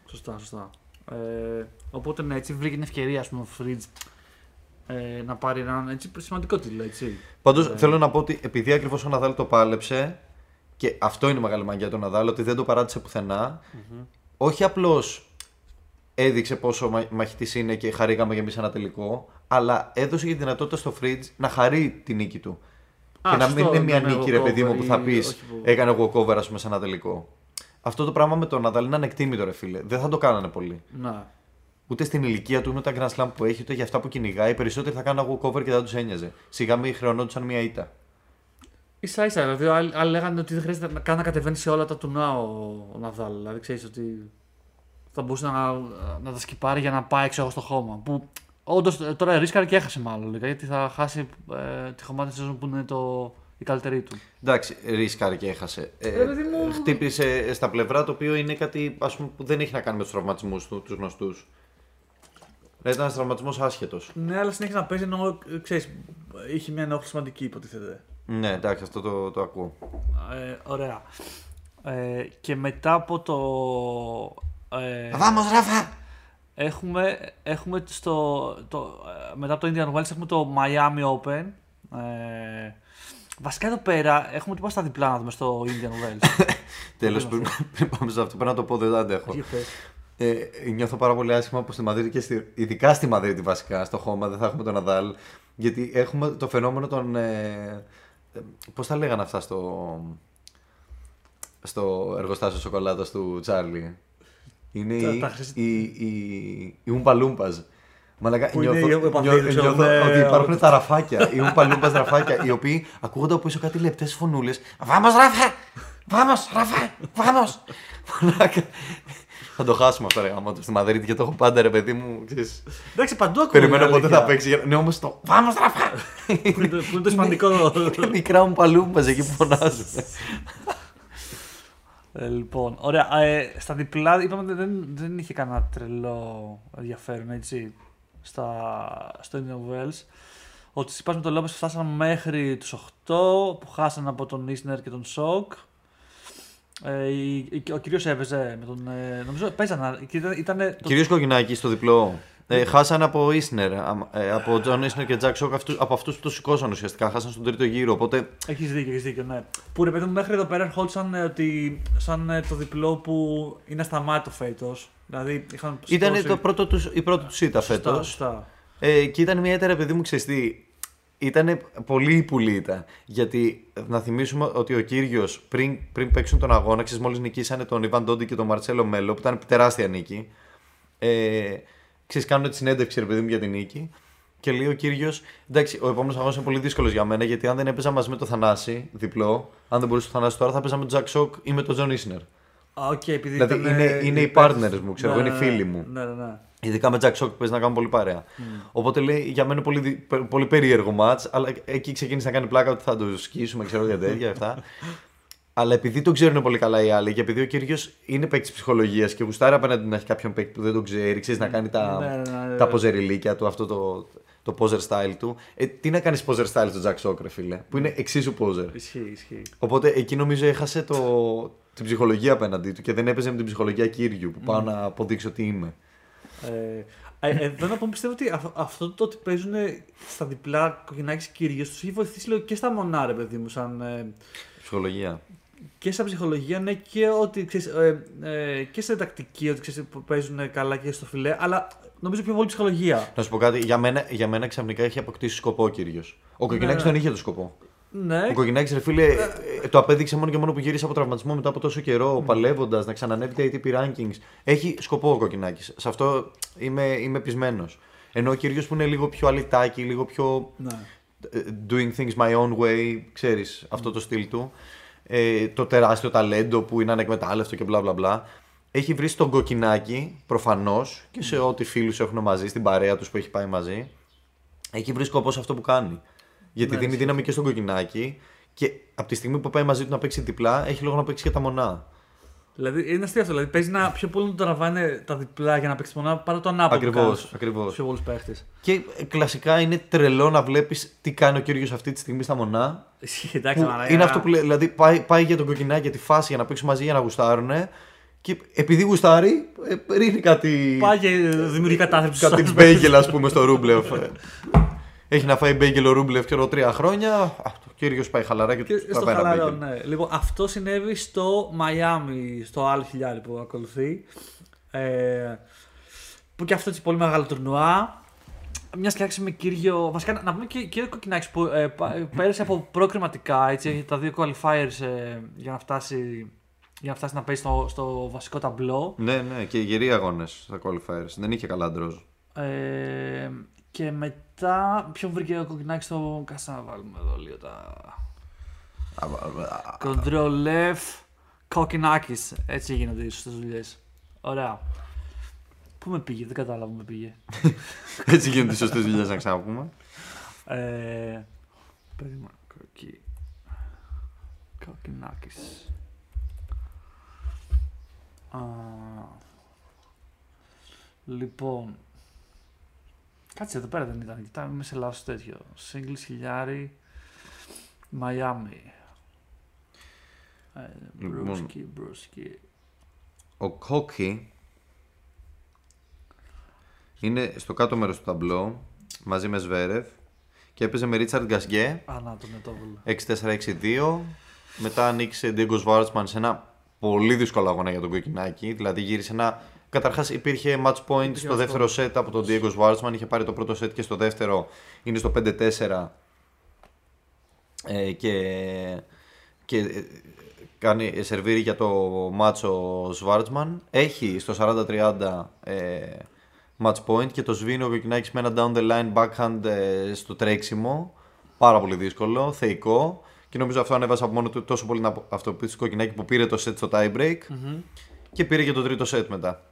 Σωστά, σωστά. Ε, οπότε ναι, έτσι βρήκε την ευκαιρία ας πούμε, ο Fridge ε, να πάρει έναν έτσι, σημαντικό τίτλο. Έτσι. Πάντως θέλω να πω ότι επειδή ακριβώς ο Ναδάλ το πάλεψε και αυτό είναι η μεγάλη μαγιά του Ναδάλ, ότι δεν το παράτησε πουθενά, όχι απλώς έδειξε πόσο μα- μαχητής είναι και χαρήκαμε για εμείς ένα τελικό, αλλά έδωσε και τη δυνατότητα στο Fridge να χαρεί τη νίκη του. Α, και να μην σωστό, είναι μια ναι, νίκη, ρε παιδί μου, που θα walkover πεις ή- όχι που- έκανε walkover, ας πούμε, σε ένα τελικό. Αυτό το πράγμα με τον Ναδάλ είναι ανεκτήμητο, ρε φίλε. Δεν θα το κάνανε πολύ. Να. Ούτε στην ηλικία του, ούτε τα Grand Slam που έχει, ούτε για αυτά που κυνηγάει. Οι περισσότεροι θα κάνουν walkover και δεν τους ένοιαζε. Σιγά μην χρεωνόντουσαν μια ήττα. Σα ίσα, δηλαδή άλλοι, άλλοι λέγανε ότι δεν χρειάζεται να, καν να κατεβαίνει σε όλα τα τουνά ο, ο Ναδάλ. Δηλαδή ξέρεις ότι θα μπορούσε να, να τα σκυπάρει για να πάει ξέρω, εγώ, στο χώμα. Που όντως τώρα ρίσκαρε και έχασε μάλλον λίγα, γιατί θα χάσει ε, τη χωμάτη σεζόν που είναι το, η καλύτερη του. Εντάξει, ρίσκαρε και έχασε. Ε, Ρε παιδί μου. χτύπησε στα πλευρά το οποίο είναι κάτι ας πούμε, που δεν έχει να κάνει με τους τραυματισμούς του, τους γνωστούς. Ήταν ένας τραυματισμός άσχετος. Ναι, αλλά συνέχισε να παίζει ενώ ξέρεις, είχε μια ενόχληση σημαντική υποτίθεται. Ναι, εντάξει, αυτό το, το ακούω. Ε, ωραία. Ε, και μετά από το. Ε, Βάμο, Ράφα! έχουμε, έχουμε στο, το, ε, μετά από το Indian Wells έχουμε το Miami Open. Ε, βασικά εδώ πέρα έχουμε τίποτα στα διπλά να δούμε στο Indian Wells. Τέλος, πριν, πριν πάμε σε αυτό, πρέπει να το πω, δεν το αντέχω. Για πες. Ε, νιώθω πάρα πολύ άσχημα που στη Μαδρίτη και στη, ειδικά στη Μαδρίτη βασικά, στο χώμα δεν θα έχουμε τον Ναδάλ. Γιατί έχουμε το φαινόμενο των. Ε, ε, Πώς τα λέγανε αυτά στο. στο εργοστάσιο σοκολάτα του Τσάρλι; Είναι Τα- η, τα χρυσ- η, η, η Oompa Loompas. Μαλάκα, Που είναι νιώθω, οι επαφίδες, νιώθω, ξέρω, νιώθω ναι, ότι υπάρχουν ότι- τα ραφάκια, οι Oompa Loompas ραφάκια, οι οποίοι ακούγονται από πίσω κάτι λεπτές φωνούλες. Vamos Ράφα! Βάμος Ράφα! Βάμος! Μαλάκα. Θα το χάσουμε αυτό ρε γάμο του στη Μαδρίτη και το έχω πάντα ρε παιδί μου. Ξέρεις. Εντάξει, παντού ακούω. Περιμένω πότε αλήθεια. θα παίξει. για- Ναι, όμως το. Βάμος Ράφα! Που είναι το- που είναι το σημαντικό. Είναι μικρά μου παλούμπας εκεί που φωνάζουν. Ε, λοιπόν, ωραία. Ε, στα διπλά είπαμε ότι δεν, δεν είχε κανένα τρελό ενδιαφέρον έτσι στα, στο Indian Wells. Ο Τσιπάς με τον Λόπες φτάσαν μέχρι τους 8 που χάσαν από τον Ίσνερ και τον Σοκ. Ε, η- η- ο Κύργιος έπαιζε με τον... Ε, νομίζω παίζανε. και Ήταν, ήτανε το- Κύργιος Κοκκινάκη στο διπλό. Ε, χάσαν από Ίσνερ, ε, από Τζον Ίσνερ και Τζακ Σοκ, αυτούς- από αυτούς που το σηκώσαν ουσιαστικά. Χάσαν στον τρίτο γύρο. Οπότε Έχεις δίκιο, έχεις δίκιο, ναι. Που ρε παιδί μου μέχρι εδώ πέρα ερχόντουσαν ε, ότι σαν ε, το διπλό που είναι ασταμάτητο φέτος. Δηλαδή είχαν ήταν σηκώσει- το πρώτο τους, η πρώτη τους ήττα Σωστά, φέτος. σωστά. Ε, και ήταν μια ήττα, παιδί μου, ξεστή. Ήταν πολύ ύπουλη ήττα. Γιατί να θυμίσουμε ότι ο Κύργιος πριν, πριν παίξουν τον αγώνα, ξέρεις, μόλις νικήσανε τον Ιβαν Ντόντι και τον Μαρτσέλο Μέλο, που ήταν τεράστια νίκη. Ε, ξέρεις, κάνουν τη συνέντευξη, ρε παιδί μου, για την νίκη. Και λέει ο Κύργιος, εντάξει, ο επόμενος αγώνας είναι πολύ δύσκολος για μένα, γιατί αν δεν έπαιζα μαζί με το Θανάση, διπλό, αν δεν μπορούσε το Θανάσης τώρα, θα παίζα με τον Τζακ Σοκ ή με τον Τζον Ισνερ. Α, οκ, επειδή Δηλαδή, ήταν, είναι- ε, είναι οι παίκτες. partners μου, ξέρω Ναι, εγώ, είναι οι ναι, φίλοι ναι. μου. Ναι, ναι, ναι. Ειδικά με Jack Sock που παίζει να κάνουν πολύ παρέα. Οπότε λέει για μένα πολύ, δι- πε- πολύ περίεργο μάτ, αλλά εκεί ξεκίνησε να κάνει πλάκα ότι θα το σκίσουμε, ξέρω για τέτοια αυτά. Αλλά επειδή το ξέρουν πολύ καλά οι άλλοι και επειδή ο κύριος είναι παίκτης ψυχολογίας και γουστάρει απέναντι να έχει κάποιον παίκτη που δεν το ξέρει, ξέρεις να κάνει τα, Ναι, ναι, ναι, τα ναι. ποζεριλίκια του, αυτό το, το poser style του. Ε, τι να κάνεις poser style στο Jack Sock, ρε φίλε, που είναι εξίσου poser. Ισχύει, ισχύει. Οπότε εκεί νομίζω έχασε το, την ψυχολογία απέναντί του και δεν έπαιζε με την ψυχολογία κύριου που πάω να αποδείξω τι είμαι. Ε, ε, εδώ να πούμε πιστεύω ότι αυ- αυτό το ότι παίζουν στα διπλά κοκκινάκι κυρίω τους έχει βοηθήσει λίγο και στα μονά, ρε παιδί μου, σαν. ε, Ψυχολογία. και σαν ψυχολογία, ναι, και ότι ξέρεις, ε, ε, και σε τακτική, ότι ξέρεις, που παίζουν καλά και στο φιλέ, αλλά νομίζω πιο πολύ ψυχολογία. Να σου πω κάτι, για μένα, για μένα ξαφνικά έχει αποκτήσει σκοπό ο κύριος. Ο Κοκκινάκης Ναι. τον είχε το σκοπό. Ναι, Ο Κοκκινάκης, ρε φίλε, ε, το απέδειξε μόνο και μόνο που γύρισε από τραυματισμό μετά από τόσο καιρό, παλεύοντας να ξανανεύει τα ATP rankings. Έχει σκοπό ο Κοκκινάκης. Σε αυτό είμαι, είμαι πεισμένος. Ενώ ο κύριος που είναι λίγο πιο αλυτάκι, λίγο πιο ναι. ε, doing things my own way, ξέρεις, αυτό το στυλ του. Ε, το τεράστιο ταλέντο που είναι ανεκμετάλλευτο και μπλα μπλα μπλα. Έχει βρει στον κοκκινάκι, προφανώς, και σε ό,τι φίλους έχουν μαζί, στην παρέα τους που έχει πάει μαζί. Έχει βρει σκοπό σε αυτό που κάνει. Γιατί Ναι, δίνει ισχύει. δύναμη και στον κοκκινάκι και από τη στιγμή που πάει μαζί του να παίξει διπλά, έχει λόγο να παίξει και τα μονά. Δηλαδή είναι αστείο αυτό. Δηλαδή παίζει να πιο πολύ να το τραβάνε τα διπλά για να παίξει μονά παρά το ανάποδο. Ακριβώς, ακριβώς. Πιο πολλούς παίχτες. Και ε, κλασικά είναι τρελό να βλέπεις τι κάνει ο κύριος αυτή τη στιγμή στα μονά Εντάξει, Που μαλάκα. είναι αυτό που λέει, δηλαδή πάει, πάει για τον κοκκινάκι για τη φάση για να παίξουν μαζί για να γουστάρουν. Και επειδή γουστάρει, ε, ρίχνει κάτι. Πάει και δημιουργεί κατάθλιψη. στους κάτι άλλους μπέγγελ, ας πούμε, στο Ρούμπλεφ. Ε, Έχει να φάει μπέγγελ ο Ρούμπλεφ και τρία χρόνια. Α, το κύριος πάει χαλαρά και, Και του στο πάει ένα χαλαρό, μπέγγελ. ναι. Λοιπόν, αυτό συνέβη στο Μαϊάμι, στο άλλο χιλιάρι που ακολουθεί. Ε, που και αυτό έτσι πολύ μεγάλο τουρνουά. Μιας και άρχισε με κύριο. Βασικά να- να πούμε και κύριο Κοκκινάκης που ε, πα- πέρασε από προκριματικά έτσι, τα δύο qualifiers ε, για, να φτάσει, για να φτάσει να παίζει στο, στο βασικό ταμπλό. Ναι, ναι, και γεροί αγώνες στα qualifiers. Δεν είχε καλά ντρόζ. Ε, και μετά, ποιο βρήκε ο Κοκκινάκη στο. Κάτσε να βάλουμε εδώ λίγο τα. Control F Κοκκινάκης. Έτσι γίνονται οι σωστές δουλειές. Ωραία. Πού με πήγε, δεν κατάλαβα που με πήγε. Έτσι γίνονται οι σωστές δουλειές, να ξαναπούμε. Ε, περίμενα, κοκκι... Κοκκινάκης. Α, λοιπόν, κάτσε εδώ πέρα δεν ήταν, κοιτάμε είμαι σε λάθος τέτοιο. Singles χιλιάρι, Μαϊάμι. Ε, Λοιπόν. Μπρούσκι, μπρούσκι. Ο Κόκκι είναι στο κάτω μέρος του ταμπλό μαζί με Σβέρεφ και έπαιζε με Ρίτσαρντ Γκασγκέ Α, να τον μετόβολο. 6-4-6-2. Μετά ανοίξε Diego Schwartzman σε ένα πολύ δύσκολο αγώνα για τον Κοκκινάκη. Δηλαδή γύρισε ένα. Καταρχάς υπήρχε match point στο match δεύτερο set από τον Diego Schwartzman. Είχε πάρει το πρώτο set και στο δεύτερο είναι στο 5-4. Ε, και και ε, κάνει ε, σερβίρει για το μάτσο Schwartzman. Έχει στο 40-30 ε, match point και το σβήνει ο Κοκκινάκης με ένα down the line backhand ε, στο τρέξιμο. Πάρα πολύ δύσκολο, θεϊκό. Και νομίζω αυτό ανέβασε από μόνο του τόσο πολύ την αυτοποίηση του Κοκκινάκη που πήρε το set στο tie break και πήρε και το τρίτο set μετά.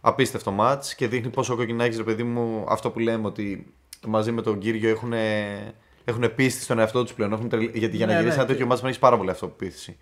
Απίστευτο match και δείχνει πόσο ο Κοκκινάκης ρε παιδί μου αυτό που λέμε ότι μαζί με τον Κύριο έχουν, έχουν πίστη στον εαυτό τους πλέον. Έχουν τρελ- Γιατί για να Ναι, γυρίσει ναι, ένα τέτοιο match πρέπει να έχεις πάρα πολύ αυτοπεποίθηση.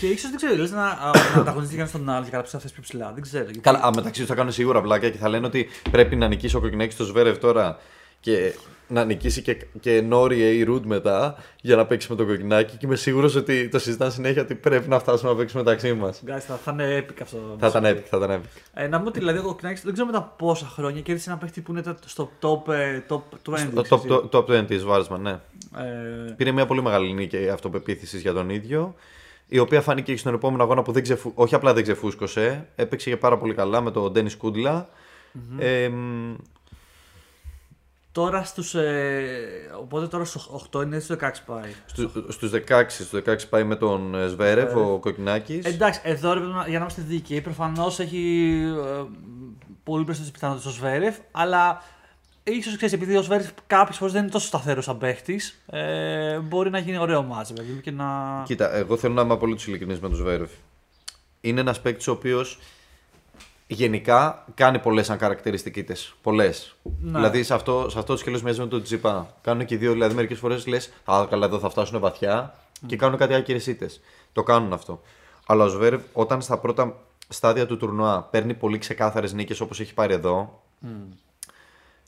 Και ίσως δεν ξέρω, λες να, α, να ανταγωνιστεί κανένα τον άλλο και κάψει αυτές πιο ψηλά. Δεν ξέρω. γιατί- Καλά, α, μεταξύ τους θα κάνουν σίγουρα πλάκα και θα λένε ότι πρέπει να νικήσει ο Κοκκινάκης στο Σβέρευ τώρα και να νικήσει και, και Νόρι ή Ρουντ μετά για να παίξει με τον Κοκκινάκη. Και είμαι σίγουρος ότι το συζητάνε συνέχεια ότι πρέπει να φτάσουμε να παίξουμε μεταξύ μας. Guys, θα, θα είναι epic αυτό. Θα ήταν epic, θα ήταν epic. Ε, να πούμε ότι δηλαδή ο Κοκκινάκης δεν ξέρω μετά πόσα χρόνια κέρδισε ένα παίχτη που είναι το- στο top, ε, top 20. Το ξέρεις. top, το, top 20 Βάρσμαν, ναι. Ε, Πήρε μια πολύ μεγάλη νίκη αυτοπεποίθησης για τον ίδιο. Η οποία φάνηκε και στον επόμενο αγώνα που δεν ξεφου... όχι απλά δεν ξεφούσκωσε, έπαιξε και πάρα πολύ καλά με τον Ντένι Κούντλα. Ε, μ, τώρα στους, ε, οπότε τώρα στους 8 είναι στο 16 πάει. στους, στους 16, στους 16 πάει με τον ε, Σβέρευ, ο Κοκκινάκης. Εντάξει, εδώ ρε, παιδί μου, για να είμαστε δίκαιοι, προφανώς έχει ε, πολύ περισσότερες πιθανότητες ο Σβέρεφ, αλλά ίσως ξέρεις, επειδή ο Σβέρεφ κάποιες φορές δεν είναι τόσο σταθερός σαν παίχτης, ε, μπορεί να γίνει ωραίο μάτζ, βέβαια, και να. Κοίτα, εγώ θέλω να είμαι απολύτως ειλικρινής με τον Σβέρευ. Είναι ένας παίκτης ο οποίος γενικά κάνει πολλές ανκαρακτηριστικήτε. Πολλές. Ναι. Δηλαδή σε αυτό, σε αυτό το σκέλος μοιάζει με τον Τζιπά. Κάνουν και οι δύο, δηλαδή μερικές φορές λες: Α, καλά, εδώ θα φτάσουν βαθιά. και κάνουν κάτι άκυρε ήττε. Το κάνουν αυτό. Αλλά ο Σβέρευ όταν στα πρώτα στάδια του τουρνουά παίρνει πολύ ξεκάθαρες νίκες όπως έχει πάρει εδώ.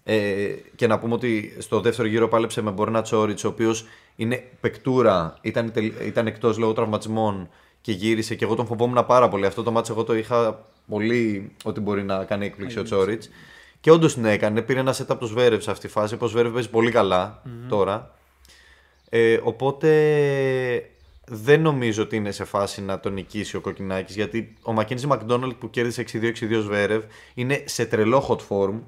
Ε, και να πούμε ότι στο δεύτερο γύρο πάλεψε με Μπορνά Τσόριτς, ο οποίος είναι παικτούρα, ήταν, τελ- ήταν εκτός λόγω τραυματισμών και γύρισε. Και εγώ τον φοβόμουν πάρα πολύ. Αυτό το μάτσο εγώ το είχα πολύ ότι μπορεί να κάνει έκπληξη ο Τσόριτς. Και όντως την έκανε. Πήρε ένα set από το Σβέρευ σε αυτή τη φάση. Ο Σβέρευ παίζει πολύ καλά τώρα. Ε, οπότε δεν νομίζω ότι είναι σε φάση να τον νικήσει ο Κοκκινάκης γιατί ο Μακίνζι Μακδόναλτ που κέρδισε 6-2-6-2 Σβέρευ είναι σε τρελό hot form.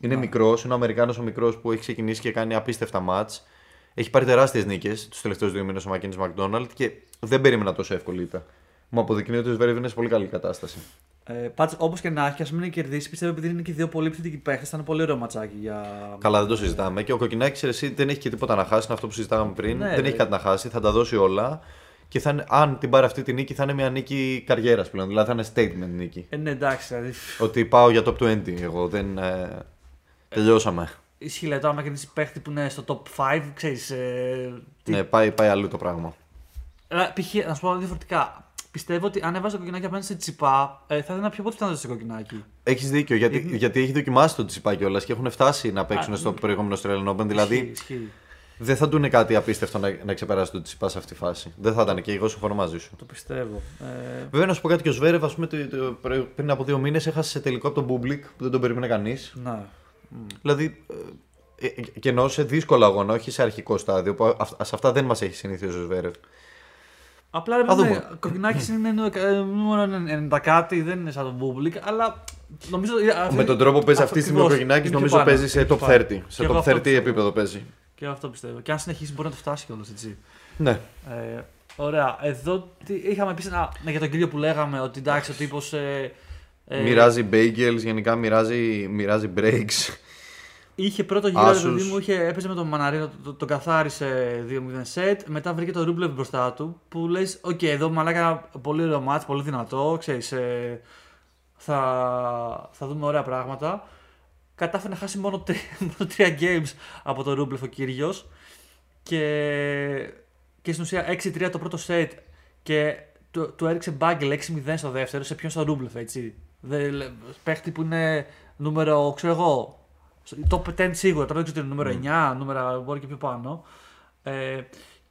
Είναι μικρός, είναι ο Αμερικάνος ο μικρός που έχει ξεκινήσει και κάνει απίστευτα μάτς. Έχει πάρει τεράστιες νίκες τους τελευταίους δύο μήνες ο Μακίνζι Μακδόναλτ και δεν περίμενα τόσο εύκολη ήττα. Μου αποδεικνύει ότι ο Σβέρευ είναι σε πολύ καλή κατάσταση. Ε, Πάντως, όπως και να έχει, ας μην κερδίσει, πιστεύω επειδή είναι και δύο πολύ επιθετικοί παίχτες, θα είναι πολύ ωραίο ματσάκι για. Καλά, δεν το συζητάμε. Και ο Κοκκινάκης εσύ δεν έχει και τίποτα να χάσει. Είναι αυτό που συζητάγαμε πριν. Ναι, δεν ρε. έχει κάτι να χάσει. Θα τα δώσει όλα. Και θα είναι, αν την πάρει αυτή τη νίκη, θα είναι μια νίκη καριέρας πλέον. Δηλαδή θα είναι statement νίκη. Ε, ναι, εντάξει, δηλαδή. Ότι πάω για top 20. Εγώ δεν. Ε, τελειώσαμε. Ισχύει, δηλαδή, άμα κερδίσει παίχτη που είναι στο top 5, ξέρεις. Ε, τι- Ναι, πάει, πάει αλλού το πράγμα. Αλλά, π.χ. να σου πω διαφορετικά. Πιστεύω ότι αν έβαζε το κοκκινάκι απέναντι σε τσιπά, ε, θα ήταν πιο πιθανό σε κοκκινάκι. Έχεις δίκιο. Γιατί, γιατί έχει δοκιμάσει το τσιπά κιόλας και έχουν φτάσει να παίξουν Α, στο ναι. προηγούμενο Australian Open. Δηλαδή Ισχύει, ισχύει. δεν θα του είναι κάτι απίστευτο να, να ξεπεράσει το τσιπά σε αυτή τη φάση. Δεν θα ήταν και εγώ συμφωνώ μαζί σου. Το πιστεύω. Ε, Βέβαια, να σου πω κάτι και ο Σβέρευ, ας πούμε, το- το- πριν από δύο μήνες έχασε σε τελικό από τον Μπούμπλικ που δεν τον περίμενε κανείς. ναι. Δηλαδή, ε, ε, και εννοώ σε δύσκολο αγώνα, όχι σε αρχικό στάδιο. Που αυ- σε αυτά δεν μας έχει συνηθίσει ο Ζβέρεφ. Απλά ρε Θα παιδί, δούμε. ο Κοκκινάκη είναι νου- ε, νούμερο 90 κάτι, δεν είναι σαν τον Μπούμπλικ, αλλά νομίζω. ε, αυτή- Με τον τρόπο που παίζει αυτή τη στιγμή ο ακριβώς, Κοκκινάκη, είναι πιο νομίζω πάνω, παίζει σε είναι πιο top πάνω. 30. Και Σε εγώ top αυτό 30 πιστεύω. επίπεδο παίζει. Και εγώ αυτό πιστεύω. Και αν συνεχίσει μπορεί να το φτάσει κιόλας έτσι. Ναι. Ε, ωραία. Εδώ τι, είχαμε πει ένα, ναι, για τον Κύργιο που λέγαμε ότι εντάξει ο τύπος. Ε, ε, Μοιράζει bagels, γενικά μοιράζει, μοιράζει breaks. Είχε πρώτο γύρο, ρε Άσους. παιδί μου, είχε, έπαιζε με τον Μαναρίνο, τον το, τον καθάρισε 2-0 σετ. Μετά βρήκε τον Ρούμπλεβ μπροστά του. Που λες: Οκ, εδώ μαλάκα ένα πολύ ωραίο μάτς, πολύ δυνατό. Ξέρεις, ε, θα, θα δούμε ωραία πράγματα. Κατάφερε να χάσει μόνο, τρία, μόνο τρία games από τον Ρούμπλεβ ο κύριος. Και, και στην ουσία 6-3 το πρώτο σετ. Και του, του έριξε μπάγκελ 6-0 στο δεύτερο. Σε ποιον στο Ρούμπλεβ, έτσι. Δε, λε- παίχτη που είναι νούμερο, ξέρω εγώ, top 10 σίγουρα, τώρα δεν ξέρω τι είναι νούμερο 9, νούμερα μπορεί και πιο πάνω. Ε,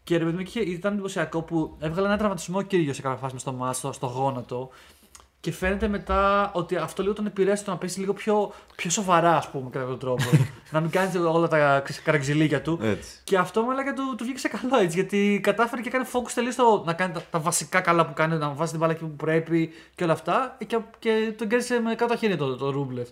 και ρε παιδί μου, είχε- ήταν εντυπωσιακό που έβγαλε ένα τραυματισμό ο κύριο σε κάποια φάση μες στο μάτς, στο, στο γόνατο. Και φαίνεται μετά ότι αυτό λίγο τον επηρέασε το να πέσει λίγο πιο, πιο σοβαρά, α πούμε, κατά κάποιο τρόπο. να μην κάνει όλα τα ξέρεις, καραξιλίκια του. Έτσι. Και αυτό με λέγανε του, του βγήκε σε καλό έτσι. Γιατί κατάφερε και έκανε focus τελείω στο να κάνει τα, τα βασικά καλά που κάνει, να βάζει την μπάλα εκεί που πρέπει και όλα αυτά. Και, και τον κέρδισε με κάτω χέρια το, το Ρούμπλεφ.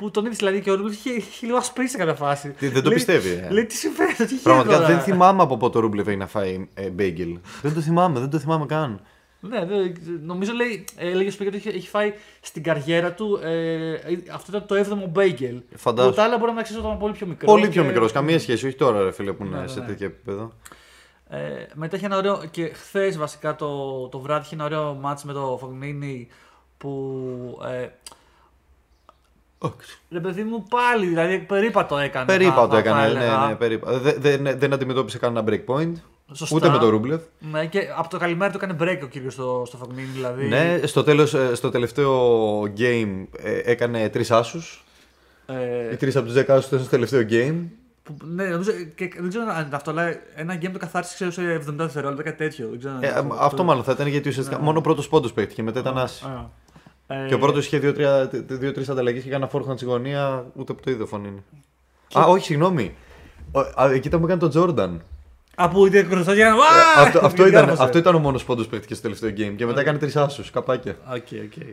Που τον είδες δηλαδή και ο Ρούμπλεφ είχε, είχε λίγο ασπρίσει σε κάποια φάση. Τι, δεν το Λέει- πιστεύει, ε; Λέει τι συμβαίνει, τι γίνεται. Πραγματικά τώρα; δεν θυμάμαι από πότε ο Ρούμπλεβ έχει να φάει ε, bagel. δεν το θυμάμαι, δεν το θυμάμαι καν. Ναι, δεν- νομίζω λέει, έλεγε ο Σπίγκερ ότι έχει, έχει φάει στην καριέρα του. Ε, αυτό ήταν το 7ο μπέγκελ. Φαντάσου. Τα άλλα μπορεί να ξέρεις όταν ήταν πολύ πιο μικρό. Πολύ πιο και- μικρός, καμία σχέση. Όχι τώρα, ρε φίλε, που είναι Ναι, ναι, σε ναι. τέτοιο επίπεδο. Ε, μετά είχε ένα ωραίο. και χθες βασικά το, το βράδυ είχε ένα ωραίο μάτς με το Φογνίνη που. Ε, ρε παιδί μου πάλι, δηλαδή περίπατο έκανε. θα- Περίπατο θα- θα έκανε. έλεγα. Ναι, ναι, περίπατο. Δεν, δεν, δεν αντιμετώπισε κανένα break point. Σωστά. Ούτε με τον Ρούμπλεβ. Ναι, και από το καλημέρα του έκανε break ο κύριος στο, στο Φογνίνη, δηλαδή. Ναι, στο, τέλος, ε, στο τελευταίο game ε, έκανε τρεις άσους. Ε, Οι τρεις από τους 10 άσους ήταν στο τελευταίο game. που, ναι, νομίζω, και, δεν ξέρω αν είναι αυτό, αλλά ένα game το καθάρισε ξέρω, σε 70 δευτερόλεπτα, κάτι τέτοιο. Δεν ξέρω αν Ε, είναι ε, αυτό. αυτό μάλλον θα ήταν γιατί ουσιαστικά μόνο ο πρώτος πόντος παίχτηκε, μετά ήταν άσοι. Α. Ε, Και ο πρώτος είχε δύο-τρει ανταλλαγές και έκανε φόρχον στη γωνία, ούτε που το είδε ο Φωνίνη. Α, όχι, συγγνώμη. Ο- α, Εκεί ήταν που έκανε τον Τζόρνταν. Α, που ήταν γνωστός για να. Ε, αυτό, αυτό, ήταν, Διάβασε. αυτό ήταν ο μόνος πόντος που παίχτηκε στο τελευταίο game. Και μετά έκανε τρεις άσους, καπάκια. Οκ, οκ.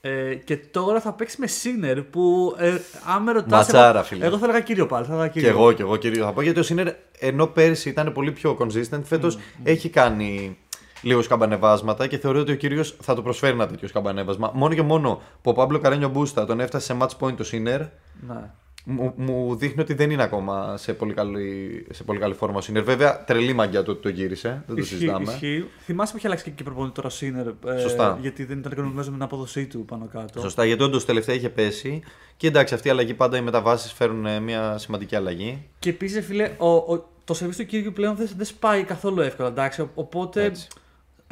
Ε, και τώρα θα παίξει με Σίνερ που ε, αν με ρωτάς, Ματσάρα, εγώ, φίλε. Εγώ θα έλεγα Κύργιο πάλι. Θα έλεγα Και Κύργιο. εγώ, και εγώ, Κύργιο. Θα πω γιατί ο Σίνερ ενώ πέρσι ήταν πολύ πιο consistent, φέτος έχει κάνει λίγος σκαμπανεβάσματα και θεωρώ ότι ο Κύργιος θα του προσφέρει ένα τέτοιο σκαμπανέβασμα. Μόνο και μόνο που ο Πάμπλο Καρένιο Μπούστα τον έφτασε σε match point το Σίνερ, Ναι. μου, μου δείχνει ότι δεν είναι ακόμα σε πολύ καλή, σε πολύ καλή φόρμα ο Σίνερ. Βέβαια, τρελή μαγιά το ότι το γύρισε. Δεν το Ισχύει, συζητάμε. ισχύει. Θυμάσαι που είχε αλλάξει και προπονητή τώρα Σίνερ. ε, Σωστά. γιατί δεν ήταν ικανοποιημένο με την απόδοσή του πάνω κάτω. Σωστά, γιατί όντως τελευταία είχε πέσει. Και εντάξει, αυτή η αλλαγή πάντα οι μεταβάσεις φέρουν ε, μια σημαντική αλλαγή. Και επίσης, φίλε, ο, ο, το σερβίς του Κύριου πλέον δεν, δεν σπάει καθόλου εύκολα. Εντάξει, Ο- οπότε. Έτσι.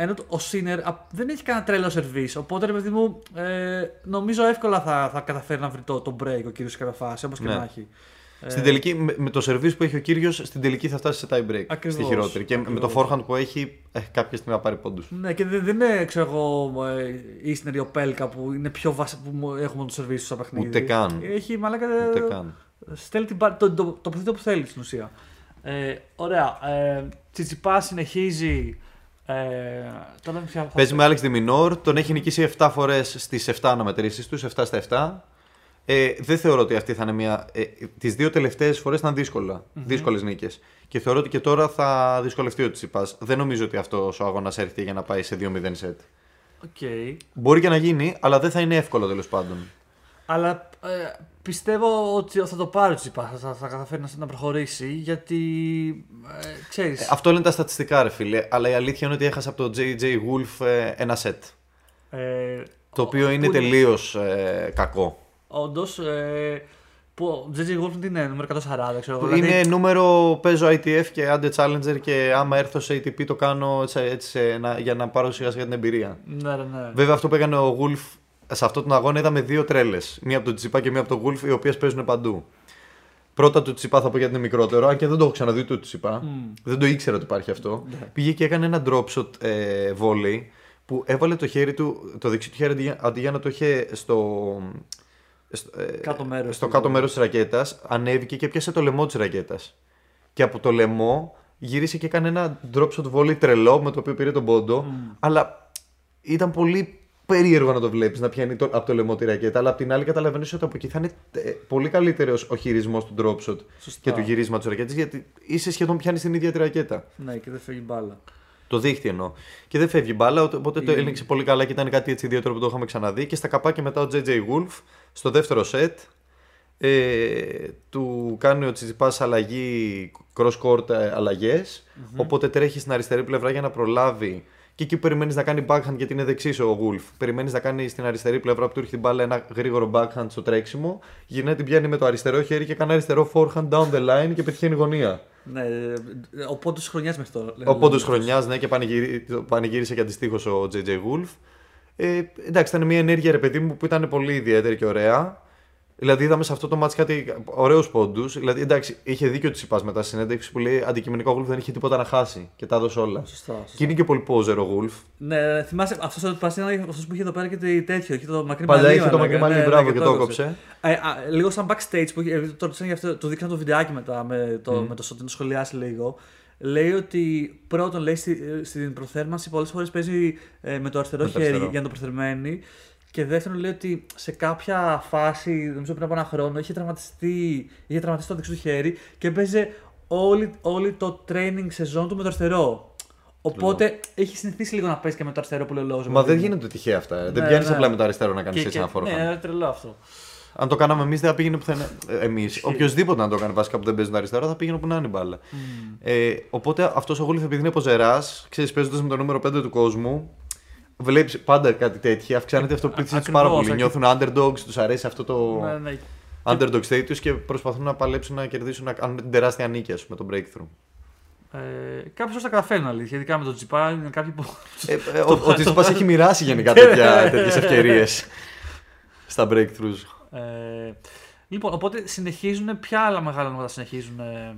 Ενώ το- ο Σίνερ α, δεν έχει κανένα τρέλο σερβίς. Οπότε, ρε παιδί μου, ε, νομίζω εύκολα θα, θα καταφέρει να βρει το, το break ο κύριος κατά φάση, όπως και Ναι. να έχει. Στην τελική, με, με το σερβίς που έχει ο κύριος, στην τελική θα φτάσει σε tie break. Ακριβώς, Στη χειρότερη. Και με το ακριβώς. forehand που έχει, ε, κάποια στιγμή να πάρει πόντους. Ναι, και δεν, δεν είναι, ξέρω εγώ, ε, η Ίσνερ ή ο Πέλκα που είναι πιο βασι... που μου- έχουμε το σερβίς του στα παιχνίδι. Ούτε καν. Έχει μαλάκα. Ούτε καν. Στέλνει την, μπα- το, το, το, το που θέλει στην ουσία. Ε, ωραία. Ε, Τσιτσιπά συνεχίζει. Ε, τώρα δεν ξέρω. θα- Παίζει με Άλεξ Διμινόρ, τον έχει νικήσει 7 φορές στις 7 αναμετρήσεις τους, 7 στα 7. Ε, δεν θεωρώ ότι αυτή θα είναι μια. Ε, Τις δύο τελευταίες φορές ήταν δύσκολα. Δύσκολες νίκες. Και θεωρώ ότι και τώρα θα δυσκολευτεί ο Τσιτσιπά. Δεν νομίζω ότι αυτός ο αγώνας έρχεται για να πάει σε 2-0 σετ. Οκ. Μπορεί και να γίνει, αλλά δεν θα είναι εύκολο τέλος πάντων. Αλλά ε, πιστεύω ότι θα το πάρει ο Τσιτσιπά. Θα, θα καταφέρει να, να προχωρήσει γιατί. Ε, ξέρεις, Ε, Αυτό λένε τα στατιστικά, ρε φίλε. Αλλά η αλήθεια είναι ότι έχασε από το JJ Wolf ε, ένα σετ. ε, Το οποίο είναι που τελείως κακό. Όντως. Ε, που ο JJ Wolf τι είναι, νούμερο 140, ξέρω εγώ. δηλαδή- Είναι νούμερο παίζω ITF και άντε Challenger και άμα έρθω σε ATP το κάνω έτσι, έτσι, σε- να- για να πάρω σιγά σιγά την εμπειρία. Ναι, ναι, ναι. Βέβαια αυτό που έκανε ο Wolf σε αυτόν τον αγώνα είδαμε δύο τρέλες. Μία από τον Τσιπά και μία από τον Wolf οι οποίες παίζουν παντού. Πρώτα του Τσιπά θα πω γιατί είναι μικρότερο, αν και δεν το έχω ξαναδεί το Τσιπά. Δεν το ήξερα ότι υπάρχει αυτό. Πήγε και έκανε ένα drop shot ε, volley που έβαλε το χέρι του, το δεξί του χέρι αντί για- αντί για να το είχε στο, στο, ε, Κάτω μέρος στο του. κάτω μέρος της ρακέτας, ανέβηκε και πιάσε το λαιμό της ρακέτας. Και από το λαιμό γύρισε και έκανε ένα drop shot volley τρελό με το οποίο πήρε τον πόντο. Αλλά ήταν πολύ περίεργο να το βλέπεις να πιάνει το, από το λαιμό τη ρακέτα. Αλλά απ' την άλλη καταλαβαίνεις ότι από εκεί θα είναι ε, πολύ καλύτερος ο χειρισμός του drop shot Σωστά. και του γυρίσματος της ρακέτας γιατί είσαι σχεδόν πιάνει την ίδια τη ρακέτα. Ναι, και δεν φεύγει μπάλα. Το δίχτυ εννοώ. Και δεν φεύγει μπάλα, οπότε το Η- έλεγξε πολύ καλά και ήταν κάτι έτσι ιδιαίτερο που το είχαμε ξαναδεί. Και στα καπάκια μετά ο JJ Wolf στο δεύτερο σετ ε, του κάνει ο Τσιτσιπάς αλλαγή cross court ε, αλλαγες οπότε τρέχει στην αριστερή πλευρά για να προλάβει και εκεί που περιμένεις να κάνει backhand γιατί είναι δεξί ο Wolf. Περιμένεις να κάνει στην αριστερή πλευρά που του έρχεται την μπάλα ένα γρήγορο backhand στο τρέξιμο. Γυρνάει την πιάνει με το αριστερό χέρι και κάνει αριστερό forehand down the line και πετυχαίνει γωνία. Ναι, ε, ο πόντος χρονιάς μέχρι τώρα. Ο πόντος χρονιάς, ναι, και πανηγύρι- το πανηγύρισε και αντιστοίχως ο JJ Wolf. Ε, εντάξει, ήταν μια ενέργεια ρε παιδί μου που ήταν πολύ ιδιαίτερη και ωραία. Δηλαδή, είδαμε σε αυτό το μάτι κάτι ωραίους πόντους. Δηλαδή, εντάξει, είχε δίκιο ο Τσιπάς μετά στη συνέντευξη που λέει αντικειμενικό ο Wolf δεν είχε τίποτα να χάσει και τα έδωσε όλα. Σωστά, σωστά. Και είναι και πολύ poser ο Wolf. Ναι, θυμάσαι αυτός ο Πασίνα, αυτός που είχε εδώ πέρα και το τέτοιο. Είχε το μακρύ Παλιά μαλλί, είχε το μαλάκα, μακρύ μαλλί, ναι, μπράβο, ναι, και το έκοψε. Ε, α, λίγο σαν backstage που είχε- ε, το ρωτήσαν για αυτό, το δείξαν το βιντεάκι μετά με το, με το Σωτή, να σχολιάσει λίγο. Λέει ότι πρώτον λέει στη, ε, στην προθέρμανση πολλές φορές παίζει ε, με το αριστερό Με το χέρι αριστερό. για να το προθερμαίνει. Και δεύτερον λέει ότι σε κάποια φάση, νομίζω πριν από ένα χρόνο, είχε τραυματιστεί, είχε τραυματιστεί το δεξί του χέρι και παίζει όλη, όλη το training σεζόν του με το αριστερό. Οπότε έχει συνηθίσει λίγο να παίζει και με το αριστερό που λέει ο λόγος, Μα παιδί δεν μου. γίνονται τυχαία αυτά. ε. δεν Ναι, πιάνεις ναι. απλά με το αριστερό να κάνεις Και- έτσι και- ένα forehand. Ναι, είναι τρελό αυτό. Αν το κάναμε εμείς, δεν θα πήγαινε πουθενά. Εμείς. Οποιοδήποτε να το κάνει βασικά που δεν παίζει το αριστερό, θα πήγαινε όπου να είναι η μπάλα. Ε, οπότε αυτός ο Γούλιφ, επειδή είναι ποζερά, ξέρεις, παίζοντας με το νούμερο 5 του κόσμου, βλέπεις πάντα κάτι τέτοιο. Αυξάνεται η αυτοπεποίθησή τους πάρα Ακριβώς, πολύ. ακρι- Νιώθουν underdogs, τους αρέσει αυτό το Ναι, ναι. underdog status και προσπαθούν να παλέψουν να κερδίσουν, να κάνουν την τεράστια νίκη, ας πούμε, τον breakthrough. Ε, Κάποιοι τα καταφέρνουν αλήθεια. Ειδικά με τον Τζιπά είναι κάποιοι που. Ε, ε, ο ο Τσιτσιπάς έχει μοιράσει γενικά τέτοια, τέτοιες ευκαιρίες στα breakthroughs. Ε, λοιπόν, οπότε συνεχίζουν. Ποια άλλα μεγάλα ονόματα συνεχίζουν. Ε, ε,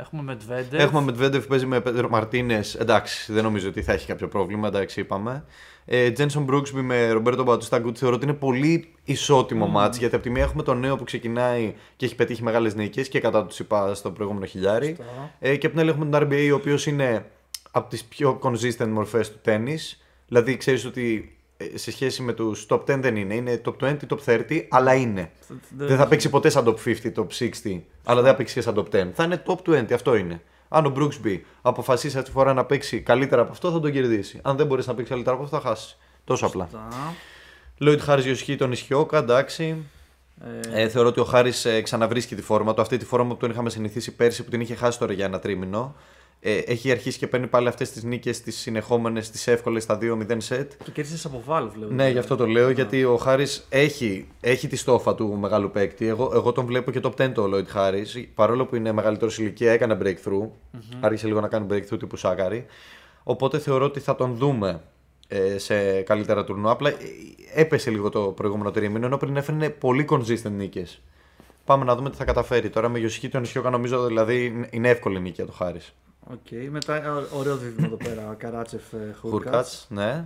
έχουμε Μετβέντε. Έχουμε Μετβέντεφ που παίζει με Πέτρο Μαρτίνες. Εντάξει, δεν νομίζω ότι θα έχει κάποιο πρόβλημα. Εντάξει, είπαμε. Ε, Τζένσον Μπρούξμπι με Ρομπέρτο Μπατούστα Γκούτ θεωρώ ότι είναι πολύ ισότιμο mm. match γιατί από τη μία έχουμε τον νέο που ξεκινάει και έχει πετύχει μεγάλες νίκες και κατά τους είπα στο προηγούμενο χιλιάρι. Σωστά. Ε, και από την άλλη έχουμε τον RBA ο οποίος είναι από τις πιο consistent μορφές του τέννη. Δηλαδή ξέρεις ότι ε, σε σχέση με τους top 10 δεν είναι. Είναι top 20, top 30, αλλά είναι. Δεν θα παίξει ποτέ σαν top 50, top 60, αλλά δεν θα παίξει και σαν top 10. Θα είναι top 20, αυτό είναι. Αν ο Brooksby αποφασίσεις αυτή τη φορά να παίξει καλύτερα από αυτό, θα τον κερδίσει. Αν δεν μπορείς να παίξεις καλύτερα από αυτό, θα χάσεις. Τόσο απλά. Σωστά. Lloyd Harris Yoshiki τον Ισχυόκα, εντάξει. Ε, Ε, θεωρώ ότι ο Χάρη ε, ξαναβρίσκει τη φόρμα του. Αυτή τη φόρμα που τον είχαμε συνηθίσει πέρσι που την είχε χάσει τώρα για ένα τρίμηνο. Ε, έχει αρχίσει και παίρνει πάλι αυτές τις νίκες, τις συνεχόμενες, τις εύκολες στα 2-0 σετ. και κέρδισε από Valve, βλέπω. Ναι, γι' αυτό το λέω, γιατί ο Χάρη έχει, έχει τη στόφα του μεγάλου παίκτη. Εγώ, εγώ τον βλέπω και top 10 το Lloyd Χάρη. Παρόλο που είναι μεγαλύτερος σε ηλικία, έκανε breakthrough. Άρχισε λίγο να κάνει breakthrough τύπου Σάκαρη. Οπότε θεωρώ ότι θα τον δούμε ε, σε καλύτερα τουρνουά. Απλά ε, έπεσε λίγο το προηγούμενο τρίμηνο, ενώ πριν έφερνε πολύ consistent νίκες. Πάμε να δούμε τι θα καταφέρει. Τώρα με Γιοσιχίτο Νισιόκα νομίζω δηλαδή είναι εύκολη νίκη για το Χάρις. Οκ, μετά ε, ωραίο δίδυμο εδώ πέρα. Καράτσεφ ε, Χούρκατ. Χουρκάτ, ναι.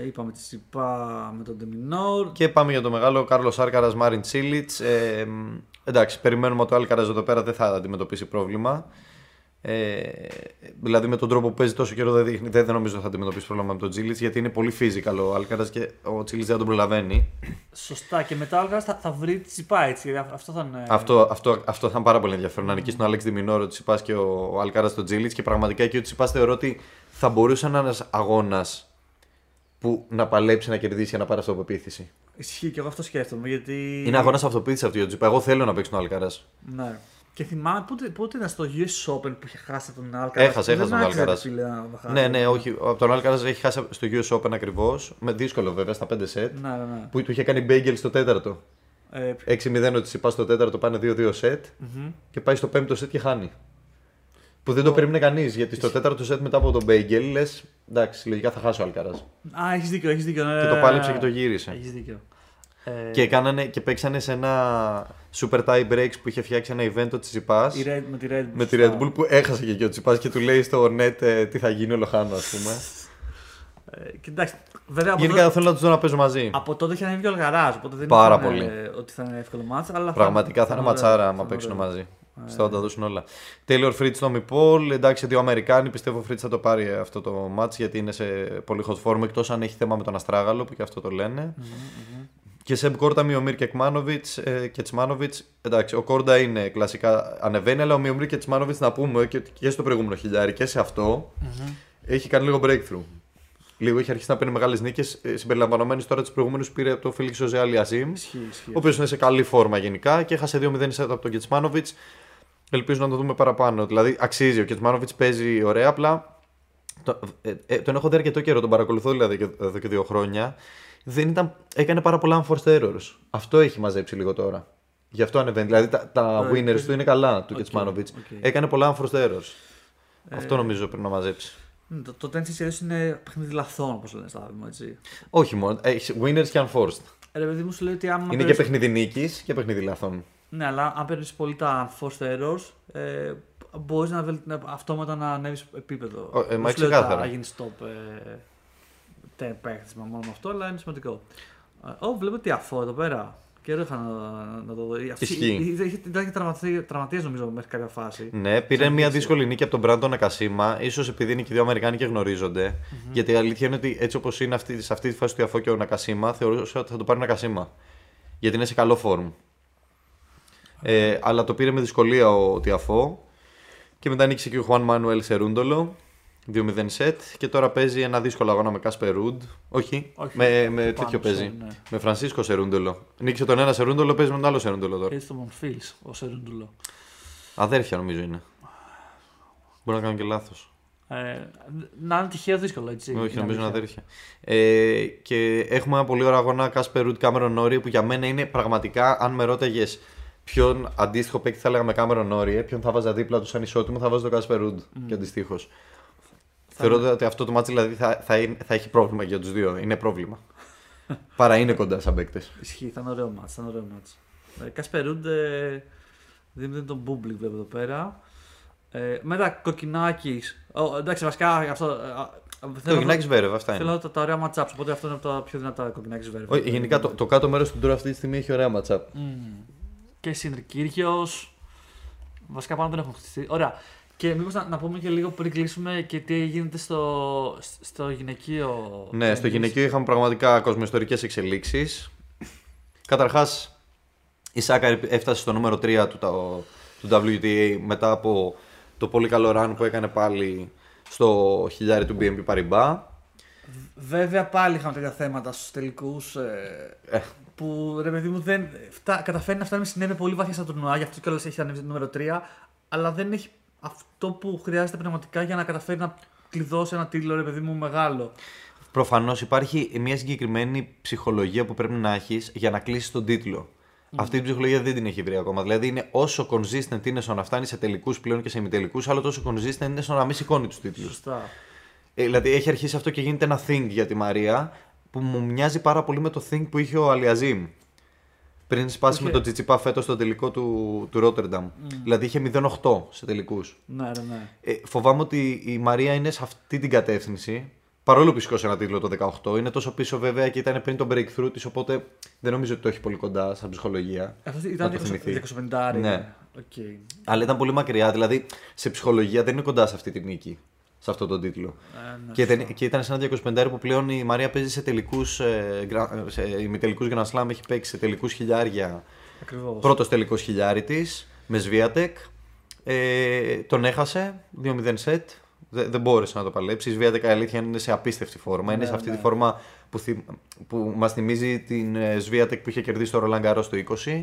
Ε, είπαμε Τσιτσιπά με τον Ντεμινόρ. Και πάμε για το μεγάλο Κάρλος Άλκαρα Μάριν Τσίλιτς. Ε, μ, εντάξει, περιμένουμε ότι ο Άλκαρας εδώ πέρα δεν θα αντιμετωπίσει πρόβλημα. Ε, δηλαδή με τον τρόπο που παίζει τόσο καιρό δεν, δείχνει- δεν, δεν νομίζω ότι θα αντιμετωπίσει πρόβλημα με τον Τσίλιτ γιατί είναι πολύ physical ο Άλκαρας και ο Τσίλιτ δεν τον προλαβαίνει. Σωστά. Και μετά ο Αλκαράς θα, θα βρει Τσιτσιπά έτσι. γιατί Αυτό θα είναι. Αυτό, αυτό, αυτό θα είναι πάρα πολύ ενδιαφέρον. Να νικήσει τον Άλεξ Ντεμινόρ, ο Τσιτσιπάς και ο, ο Άλκαρας τον Τσίλιτ και πραγματικά εκεί ο Τσιτσιπάς θεωρώ ότι θα μπορούσε να είναι ένας αγώνας που να παλέψει να κερδίσει για να πάρει αυτοπεποίθηση. Ισχύει και εγώ αυτό σκέφτομαι. Γιατί... Είναι αγώνας αυτοπεποίθησης αυτό ο Τσιτσιπά. Εγώ θέλω να παίξει τον Άλκαρας. Ναι. Και θυμάμαι πότε, πότε ήταν στο US Open που είχε χάσει τον Αλκαράς. Έχασε, έχασε τον Αλκαράς. Ναι, ναι, όχι. Από τον Άλκαρα έχει χάσει στο US Open ακριβώς. Με δύσκολο βέβαια στα 5 set. Ναι, ναι, ναι. Που του είχε κάνει bagel στο τέταρτο. Ε, 6-0 ότι Τσιπά στο τέταρτο πάνε 2-2 set. μμμ. Και πάει στο πέμπτο set και χάνει. Που δεν το περίμενε κανείς γιατί στο τέταρτο set μετά από τον bagel λες εντάξει, λογικά θα χάσει ο Άλκαρα. Α, έχεις δίκιο, έχεις δίκιο. Ναι. Και το πάλεψε και το γύρισε. Έχεις δίκιο. Ε, Και, κάνανε, και παίξανε σε ένα super tie breaks που είχε φτιάξει ένα event ο Τσιπάς. η Red, με τη Red Bull. Με τη σωστά. Red Bull που έχασε και εκεί ο Τσιπάς και του λέει στο net ε, τι θα γίνει ο Λοχάνο, ας πούμε. Ε, και εντάξει, βέβαια από, Γενικά τότε, θέλω να τους δω να παίζουν μαζί. από τότε είχε ανέβει και ο Αλγαράζ. Οπότε δεν Πάρα ήταν, πολύ. ε, ότι θα είναι εύκολο μάτς. Αλλά Πραγματικά θα είναι ωραίο, ματσάρα θα άμα είναι παίξουν ωραίο. μαζί. Στα τα δώσουν όλα. Taylor Fritz, Tommy Paul. Εντάξει, δύο Αμερικάνοι. Πιστεύω ο Fritz θα το πάρει αυτό το match γιατί είναι σε πολύ hot form. Εκτός αν έχει θέμα με τον Αστράγαλο που και αυτό το λένε. Και σε Κόρτα, Μιομίρ και Κμάνοβιτ ε, και Τσμάνοβιτ. Εντάξει, ο Κόρτα είναι κλασικά ανεβαίνει, αλλά ο Μιομίρ και Τσμάνοβιτ να πούμε και, και στο προηγούμενο χιλιάρι και σε αυτό έχει κάνει λίγο breakthrough. Λίγο έχει αρχίσει να παίρνει μεγάλες νίκες συμπεριλαμβανομένης τώρα της προηγούμενης που πήρε από το Φίλιξ Οζέ Αλιασίμ. Ισχύει, ισχύει. Ο οποίος είναι σε καλή φόρμα γενικά και έχασε 2-0 set από τον Κετσμάνοβιτς. Ελπίζω να το δούμε παραπάνω. Δηλαδή αξίζει. Ο Κετσμάνοβιτς παίζει ωραία, απλά. Το, ε, ε, τον έχω δει αρκετό καιρό, τον παρακολουθώ δηλαδή και- εδώ και δύο χρόνια. Δεν ήταν, έκανε πάρα πολλά unforced errors. Αυτό έχει μαζέψει λίγο τώρα. Γι' αυτό ανεβαίνει. Δηλαδή τα, τα Ωραία, winners παίζει- του είναι καλά του Οκ, Κετσμάνοβιτς. οκ. Έκανε πολλά unforced errors. Ε, Αυτό νομίζω πρέπει να μαζέψει. Μ, Το, το tennis series είναι παιχνίδι λαθών, όπως λένε στα άτομα, έτσι. Όχι μόνο. Έχει winners και unforced. Ε, Ρε παιδί μου σου λέει ότι άμα. Είναι και παίρνεις- παιχνίδι νίκης και παιχνίδι λαθών. Ναι, αλλά αν παίρνεις πολύ τα unforced errors, ε, μπορείς να, βελ... να αυτόματα να ανέβεις επίπεδο. Ο- ε, Δεν μα σου λέω ξεκάθαρα. ότι θα γίνεις stop ε, ten παίχτη μόνο με αυτό, αλλά είναι σημαντικό. Ε, Ω, βλέπω τι αφό εδώ πέρα. Καιρό είχα να, να το δω. Αυτή- Ισχύει. Ήταν είχε- ήταν και τραυματι- τραυματίας νομίζω μέχρι κάποια φάση. Ναι, πήρε Σαν μια δείξει. δύσκολη νίκη από τον Μπράντον Ακασίμα. σω επειδή είναι και οι δύο Αμερικάνοι και γνωριζονται Γιατί η αλήθεια είναι ότι έτσι όπω είναι αυτή, σε αυτή τη φάση του Ιαφό και ο Νακασίμα, θεωρούσα ότι θα το πάρει ο Νακασίμα. Γιατί είναι σε καλό φόρμ. Ε, αλλά το πήρε με δυσκολία ο Τιαφό. Και μετά νίκησε και ο Χουάν Μάνουελ Σερούντολο. 2-0 σετ. Και τώρα παίζει ένα δύσκολο αγώνα με Κάσπερ Ρουντ. Όχι, Όχι, με, με πάνω τέτοιο σε, παίζει. ναι. Με Φρανσίσκο Σερούντολο. Νίκησε τον ένα Σερούντολο, παίζει με τον άλλο Σερούντολο τώρα. Έτσι στο Μονφίς, ο Σερούντολο. Αδέρφια νομίζω είναι. Μπορεί να κάνω και λάθος. Ε, να είναι τυχαίο δύσκολο, έτσι. Όχι, είναι νομίζω είναι αλήθεια. αδέρφια. Ε, και έχουμε ένα πολύ ωραίο αγώνα Κάσπερ Ρουτ Κάμερον Νόρι που για μένα είναι πραγματικά, αν με ρώταγες ποιον αντίστοιχο παίκτη θα έλεγα με Κάμερον Νόρι, ποιον θα βάζα δίπλα του σαν ισότιμο, θα βάζω τον Κάσπερ Ρουτ και αντιστοίχως. Θεωρώ ότι αυτό το match-up δηλαδή θα, θα, είναι- θα έχει πρόβλημα για τους δύο. Είναι πρόβλημα. Πάρα είναι κοντά σαν παίκτες. Ισχύει, ήταν ωραίο ματς, ήταν ωραίο ματς. Ε, Κάσπερ Ρουντ, ε, δίνεται τον Μπούμπλικ βλέπω εδώ πέρα. Ε, μετά Κοκκινάκης, ο, εντάξει βασικά αυτό... ε, α, Το θέλω- Γενικά Ζβέρεφ, αυτά είναι. Θέλω τα, τα ωραία matchups, οπότε αυτό είναι από τα πιο δυνατά Κοκκινάκης βέβαια. Όχι, γενικά το, το κάτω μέρος του draw αυτή τη στιγμή έχει ωραία matchup. Και Σίνερ Κύργιος, βασικά πάνω δεν έχουν χτιστεί. Ωραία. Και μήπως να, να πούμε και λίγο πριν κλείσουμε και τι γίνεται στο, στο γυναικείο. Ναι, στο τέννις. γυναικείο είχαμε πραγματικά κοσμοϊστορικές εξελίξεις. Καταρχάς, η Σάκαρη έφτασε στο νούμερο 3 του, το- του WTA μετά από το πολύ καλό run που έκανε πάλι στο χιλιάρι του BNP Paribas. Βέβαια πάλι είχαμε τέτοια θέματα στους τελικούς. Ε, Ε. που ρε παιδί μου δεν φτά, καταφέρει να φτάνει με συνέπεια πολύ βαθιά στα τουρνουά, γι' αυτό κιόλας έχει ανέβει το νούμερο 3, αλλά δεν έχει αυτό που χρειάζεται πνευματικά για να καταφέρει να κλειδώσει ένα τίτλο ρε παιδί μου μεγάλο. Προφανώς υπάρχει μια συγκεκριμένη ψυχολογία που πρέπει να έχεις για να κλείσεις τον τίτλο. Αυτή η ψυχολογία δεν την έχει βρει ακόμα. Δηλαδή είναι όσο consistent είναι στο να φτάνει σε τελικούς πλέον και σε ημιτελικούς, άλλο τόσο consistent είναι στο να μην σηκώνει τους τίτλους. Σωστά. Ε, δηλαδή έχει αρχίσει αυτό και γίνεται ένα thing για τη Μαρία που μου μοιάζει πάρα πολύ με το thing που είχε ο Αλιαζίμ. Πριν σπάσει Είχε- με τον Τσιτσιπά φέτος στο τελικό του, του Ρότερνταμ. Δηλαδή είχε 0-8 σε τελικούς. Ναι, ναι, ναι. Ε, φοβάμαι ότι η Μαρία είναι σε αυτή την κατεύθυνση. Παρόλο που σηκώσει ένα τίτλο το 18, είναι τόσο πίσω βέβαια και ήταν πριν το breakthrough της, οπότε δεν νομίζω ότι το έχει πολύ κοντά σαν ψυχολογία. Αυτό ήταν Να το θυμηθεί. 250. Ναι. ΟΚ. Αλλά ήταν πολύ μακριά, δηλαδή σε ψυχολογία δεν είναι κοντά σε αυτή τη νίκη, σε αυτό τον τίτλο. Ε, ναι, και, σωστά. δεν, και ήταν σε ένα 250 που πλέον η Μαρία παίζει σε τελικούς ε, γκρα- σε ημιτελικούς Grand Slam, έχει παίξει σε τελικούς χιλιάρια. Ακριβώς. Πρώτος τελικός χιλιάρι της με Σβίατεκ. Ε, τον έχασε 2-0 σετ. Δεν, δεν μπόρεσε να το παλέψει. Η Σβίατεκ η αλήθεια είναι σε απίστευτη φόρμα. είναι Ναι, σε αυτή ναι. τη φόρμα που, θυ, που μας θυμίζει την ε, Σβίατεκ που είχε κερδίσει το Roland Garros το 20.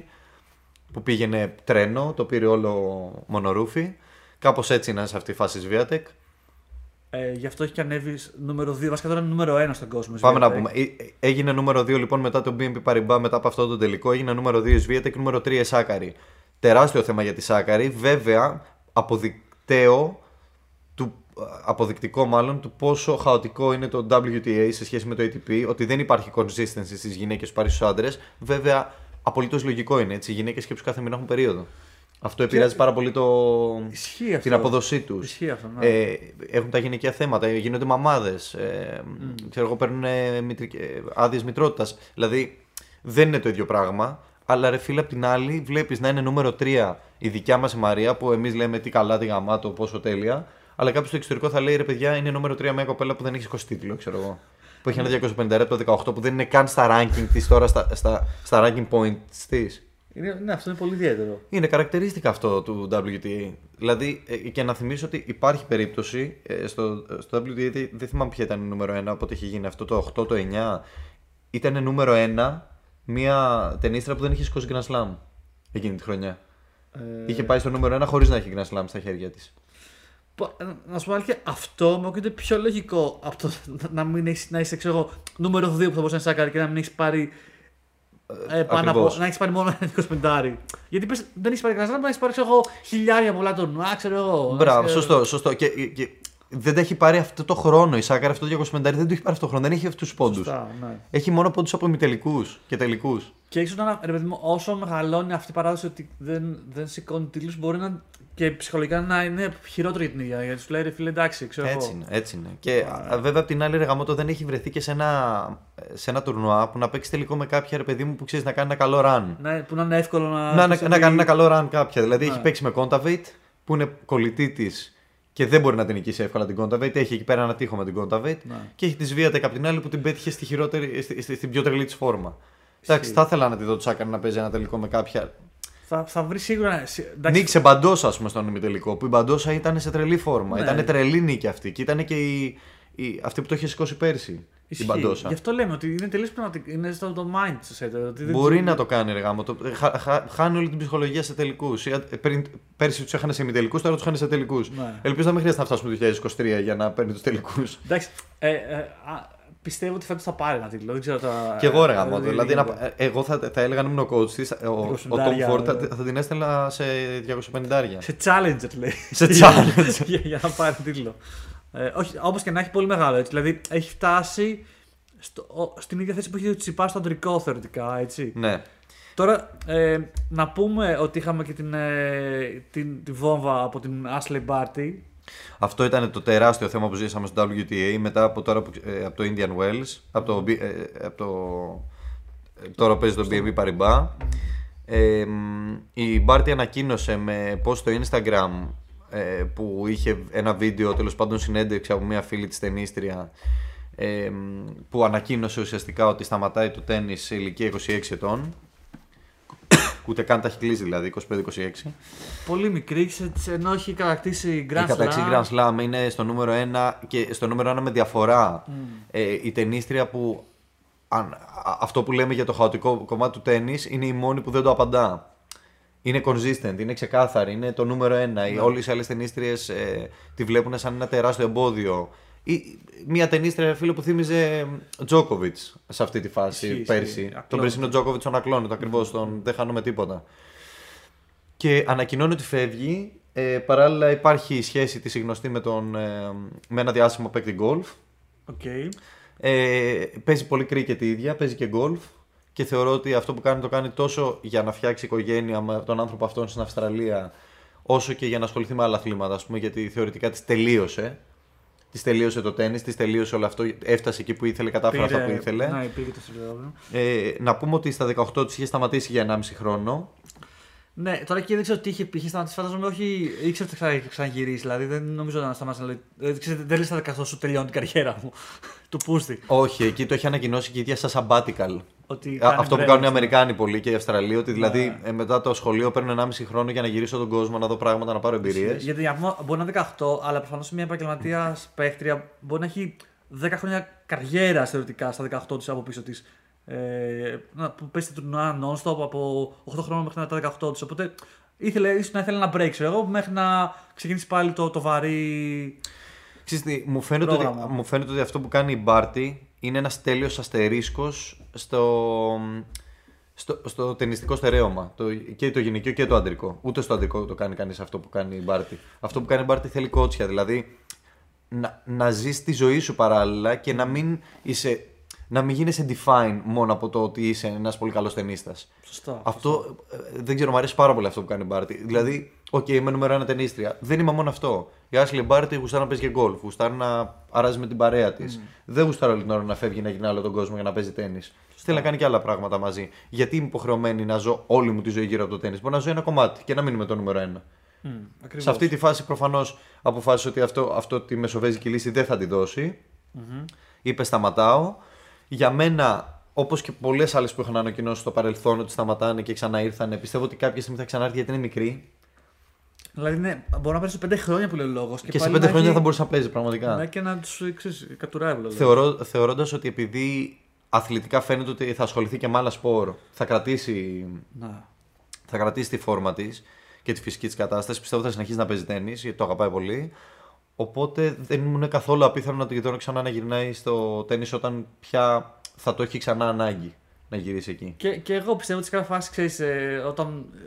Που πήγαινε τρένο, το πήρε όλο μονορούφι. Κάπως έτσι είναι σε αυτή η φάση η Σβίατεκ. Ε, γι' αυτό έχει και ανέβει νούμερο 2. Βασικά τώρα είναι νούμερο 1 στον κόσμο. η Πάμε να Swiatek. πούμε. Ε, ε, Έγινε νούμερο 2 λοιπόν μετά το BNP Paribas, μετά από αυτό το τελικό. Έγινε νούμερο 2 η Σβίατεκ, νούμερο 3 η Σάκαρη. Τεράστιο θέμα για τη Σάκαρη. Βέβαια, αποδεικτέο, του, αποδεικτικό μάλλον, του πόσο χαοτικό είναι το WTA σε σχέση με το ATP, ότι δεν υπάρχει consistency στις γυναίκες που πάρει στους άντρες. Βέβαια, απολύτως λογικό είναι έτσι. Οι γυναίκες σκέψου κάθε μήνα έχουν περίοδο. Αυτό επηρεάζει πάρα πολύ το... Ισχύει αυτό. την απόδοσή τους. Ισχύει αυτό. Ναι. Ε, έχουν τα γυναικεία θέματα, γίνονται μαμάδες. Ε, Ξέρω εγώ, παίρνουν άδειες μητρότητας. Δηλαδή δεν είναι το ίδιο πράγμα. Αλλά ρε φίλε, απ' την άλλη, βλέπεις να είναι νούμερο 3 η δικιά μας Μαρία, που εμείς λέμε τι καλά, τι γαμάτο, πόσο τέλεια. Αλλά κάποιος στο εξωτερικό θα λέει ρε παιδιά, είναι νούμερο 3 μια κοπέλα που δεν έχει 20 τίτλο, ξέρω εγώ. Που έχει ένα 250 από το 18 που δεν είναι καν στα ranking της τώρα, στα, στα, στα ranking points της. Είναι, ναι, αυτό είναι πολύ ιδιαίτερο. Είναι χαρακτηριστικά αυτό του WTA. Δηλαδή, ε, και να θυμίσω ότι υπάρχει περίπτωση ε, στο, στο WTA, δεν- δεν θυμάμαι ποια ήταν η νούμερο 1, οπότε είχε γίνει αυτό το 8, το 9. Ήταν νούμερο 1 μια ταινίστρα που δεν είχε σηκώσει Grand Slam εκείνη τη χρονιά. Ε, Είχε πάει στο νούμερο 1 χωρίς να έχει Grand Slam στα χέρια της. πο- ε, Να σου πω αλήθεια, αυτό μου ακούγεται πιο λογικό από το να, μην έχεις, να είσαι ξέρω, εγώ, νούμερο 2 που θα μπορούσε να είσαι σάκαρη και να μην έχεις πάρει. Ε, πάνω από, ακριβώς. να έχεις πάρει μόνο ένα 25. Γιατί πες, δεν έχεις πάρει κανένας, να έχεις πάρεις ξέρω, εγώ, χιλιάρια πολλά τουρνουά, ξέρω εγώ. Μπράβο, Έχεις, ε, σωστό. σωστό. Και, και δεν τα έχει πάρει αυτό το χρόνο. Η Σάκαρ αυτό το 225 δεν το έχει πάρει αυτό το χρόνο. Δεν έχει αυτούς τους πόντους. Σωστά, ναι. Έχει μόνο πόντους από ημιτελικούς και τελικούς. Και ίσως να, ρε παιδί μου, όσο μεγαλώνει αυτή η παράδοση ότι δεν, δεν σηκώνει τίτλους, μπορεί να και ψυχολογικά να είναι χειρότερο για την ίδια. Γιατί σου λέει ρε φίλε, εντάξει, ξέρω Έτσι εγώ. είναι, έτσι είναι. Και α, βέβαια από την άλλη, ρε Γαμώτο, δεν έχει βρεθεί και σε ένα, σε ένα τουρνουά που να παίξει τελικό με κάποια ρε παιδί μου που ξέρεις να κάνει ένα καλό run. Ναι, που να είναι εύκολο να. να, να, πεις να κάνει ότι- ένα καλό run κάποια. Δηλαδή Ναι. έχει παίξει με Contavate που είναι κολλητή της και δεν μπορεί να την νικήσει εύκολα την Contavate. Έχει εκεί πέρα ένα τείχο με την Contavate. Ναι. Και έχει τη Swiatek απ' την άλλη που την πέτυχε στη χειρότερη, στη, στη- στην πιο τρελή της φόρμα. Εντάξει, θα ήθελα να τη δω Τσάκαρ να παίζει ένα τελικό με κάποια. Θα, θα βρει σίγουρα. σι- εντάξει, Νίκησε Μπαντόσα, ας πούμε, στον ημιτελικό. Που η Μπαντόσα ήταν σε τρελή φόρμα. Ναι. Ήταν τρελή νίκη αυτή. Και ήταν και η, η, αυτή που το είχε σηκώσει πέρσι. Ισχύει. Την Μπαντόσα. Γι' αυτό λέμε ότι είναι τελείως πραγματικό. Είναι στο το mindset. Ότι δεν Μπορεί ξέρω- να το κάνει, ρε γάμο. Το, χα, χα- χάνει όλη την ψυχολογία σε τελικούς. Πέρσι τους έχανε σε ημιτελικούς, τώρα τους χάνει σε τελικούς. Ναι. Ελπίζω να μην χρειάζεται να φτάσουμε το 2023 για να παίρνει τους τελικούς. Εντάξει. Ε, ε, α, πιστεύω ότι φέτος θα πάρει ένα τίτλο. Δεν ξέρω τα. Και εγώ ρε ε, γάμο. δεν Δηλαδή, γίνεται. να- ε, εγώ θα, θα έλεγα να ήμουν ο coach της. Ο, ο, 25 Tom Ford θα, ναι. θα την έστελνα σε 250. Σε challenger λέει. Σε challenger. για, για να πάρει τίτλο. Ε, όχι, όπως και να έχει πολύ μεγάλο έτσι. Δηλαδή έχει φτάσει στο, ο- στην ίδια θέση που είχε ο Τσιπά στο αντρικό θεωρητικά. Έτσι. ναι. Τώρα ε, να πούμε ότι είχαμε και την, ε, την, τη βόμβα από την Ashley Barty. Αυτό ήταν το τεράστιο θέμα που ζήσαμε στο WTA μετά από, τώρα, που- ε, από το Indian Wells. Από το, B- ε, από το, ε, τώρα παίζει το BNB Paribas. Ε, μ, η Μπάρτι ανακοίνωσε με post στο Instagram ε, που είχε ένα βίντεο τέλος πάντων συνέντευξη από μια φίλη της ταινίστρια ε, μ, που ανακοίνωσε ουσιαστικά ότι σταματάει το τέννις σε ηλικία 26 ετών Ούτε καν τα έχει κλείσει δηλαδή, 25-26. Πολύ μικρή, σε- σε- ενώ έχει κατακτήσει Grand Η καταξύ Slam. Grand Slam είναι στο νούμερο 1 και στο νούμερο 1 με διαφορά. Ε, η ταινίστρια που. Αν, α- αυτό που λέμε για το χαοτικό κομμάτι του τέννη είναι η μόνη που δεν το απαντά. Είναι consistent, είναι ξεκάθαρη, είναι το νούμερο 1. Ναι. Οι Όλε οι άλλες τενίστριες ε, τη βλέπουν σαν ένα τεράστιο εμπόδιο. Ή, μια τενίστρια, φίλε, που θύμιζε Τζόκοβιτς σε αυτή τη φάση Ισχύει, πέρσι. ισχύει. Τον Ακλόνητο. περσινό Τζόκοβιτς τον ακλόνητο ακριβώς. Τον δεν χάνουμε τίποτα. Και ανακοινώνει ότι φεύγει. Ε, παράλληλα υπάρχει η σχέση της η γνωστή με, τον, ε, με ένα διάσημο παίκτη γκολφ. ΟΚ. Ε, παίζει πολύ κρίκετ η ίδια, παίζει και γκολφ. Και θεωρώ ότι αυτό που κάνει το κάνει τόσο για να φτιάξει οικογένεια με τον άνθρωπο αυτόν στην Αυστραλία, όσο και για να ασχοληθεί με άλλα αθλήματα, ας πούμε, γιατί θεωρητικά της τελείωσε. Της τελείωσε το τέννη, της τελείωσε όλο αυτό. Έφτασε εκεί που ήθελε, κατάφερε αυτά που ήθελε. Ναι, πήγε το Σιλβέροβιο. Ε, να πούμε ότι στα 18 της είχε σταματήσει για 1,5 χρόνο. Ναι, τώρα εκεί δεν ξέρω τι είχε, είχε σταματήσει. Φαντάζομαι όχι, ήξερε ότι θα είχε ξαναγυρίσει. Δηλαδή δεν νομίζω να σταμάτησε να λέει. Δεν, ξέρετε, δεν λε στα 18 σου τελειώνει την καριέρα μου. του πούστη. Όχι, εκεί το έχει ανακοινώσει και η ίδια σαν sabbatical. Ότι Α, κάνει Αυτό που break, κάνουν οι ναι. Αμερικάνοι πολύ και οι Αυστραλοί, ότι δηλαδή Ναι. ε, μετά το σχολείο παίρνουν 1,5 χρόνο για να γυρίσω τον κόσμο, να δω πράγματα, να πάρω εμπειρίες. Γιατί για πούμε, μπορεί να είναι 18, αλλά προφανώς μια επαγγελματίας παίχτρια μπορεί να έχει 10 χρόνια καριέρα θεωρητικά στα 18 της από πίσω της. Ε, να- που πέσει το τουρνουά non-stop από 8 χρόνια μέχρι τα 18 τη. Οπότε ήθελε, ίσως να ήθελε να break, ξέρω εγώ, μέχρι να ξεκινήσει πάλι το, το βαρύ. Ξέρεις τι, μου, φαίνεται ότι, Πρόγραμμα. μου φαίνεται ότι αυτό που κάνει η Μπάρτι είναι ένας τέλειος αστερίσκος στο, στο, στο τενιστικό στερέωμα. Το, και το γυναικείο και το αντρικό. Ούτε στο αντρικό το κάνει κανείς αυτό που κάνει η Μπάρτι. Αυτό που κάνει η Μπάρτι θέλει κότσια. Δηλαδή να, να ζεις τη ζωή σου παράλληλα και να μην, είσαι, να μην γίνεσαι define μόνο από το ότι είσαι ένας πολύ καλός τενίστας. Σωστό. Αυτό ε, δεν ξέρω, μου αρέσει πάρα πολύ αυτό που κάνει η Μπάρτι. Δηλαδή, ΟΚ, είμαι νούμερο ένα τενίστρια. Δεν είμαι μόνο αυτό. Η Ashley Μπάρτι γουστάρει να παίζει και γκολφ, γουστάρει να αράζει με την παρέα της. Δεν γουστάρει όλη την ώρα να φεύγει να γυρνάει όλο τον κόσμο για να παίζει τέννη. Θέλει να κάνει και άλλα πράγματα μαζί. Γιατί είμαι υποχρεωμένη να ζω όλη μου τη ζωή γύρω από το τέννη. Μπορώ να ζω ένα κομμάτι και να μην είμαι το νούμερο ένα. Μμ, ακριβώς. Σε αυτή τη φάση προφανώς αποφάσισε ότι αυτό, αυτό τη μεσοβέζικη λύση δεν θα τη δώσει. Είπε σταματάω. Για μένα, όπως και πολλές άλλες που είχαν ανακοινώσει στο παρελθόν ότι σταματάνε και ξανά ήρθανε, πιστεύω ότι κάποια στιγμή θα ξανάρθει γιατί είναι μικρή. Δηλαδή, ναι, μπορεί να πέρασε 5 χρόνια που λέει ο λόγος. Και, σε πέντε χρόνια θα μπορούσε να παίζει πραγματικά. Ναι, και να τους κατουράει ο Θεωρώ, θεωρώντας ότι επειδή αθλητικά φαίνεται ότι θα ασχοληθεί και με άλλα σπορ, θα κρατήσει, Να. θα κρατήσει τη φόρμα της και τη φυσική της κατάστασης. Πιστεύω ότι θα συνεχίσει να παίζει τέννη, γιατί το αγαπάει πολύ. Οπότε δεν μου είναι καθόλου απίθανο να το δω ξανά να γυρνάει στο τέννη όταν πια θα το έχει ξανά ανάγκη να γυρίσει εκεί. Και, και εγώ πιστεύω ότι σε κάποια φάση, ξέρεις, ε, όταν ε,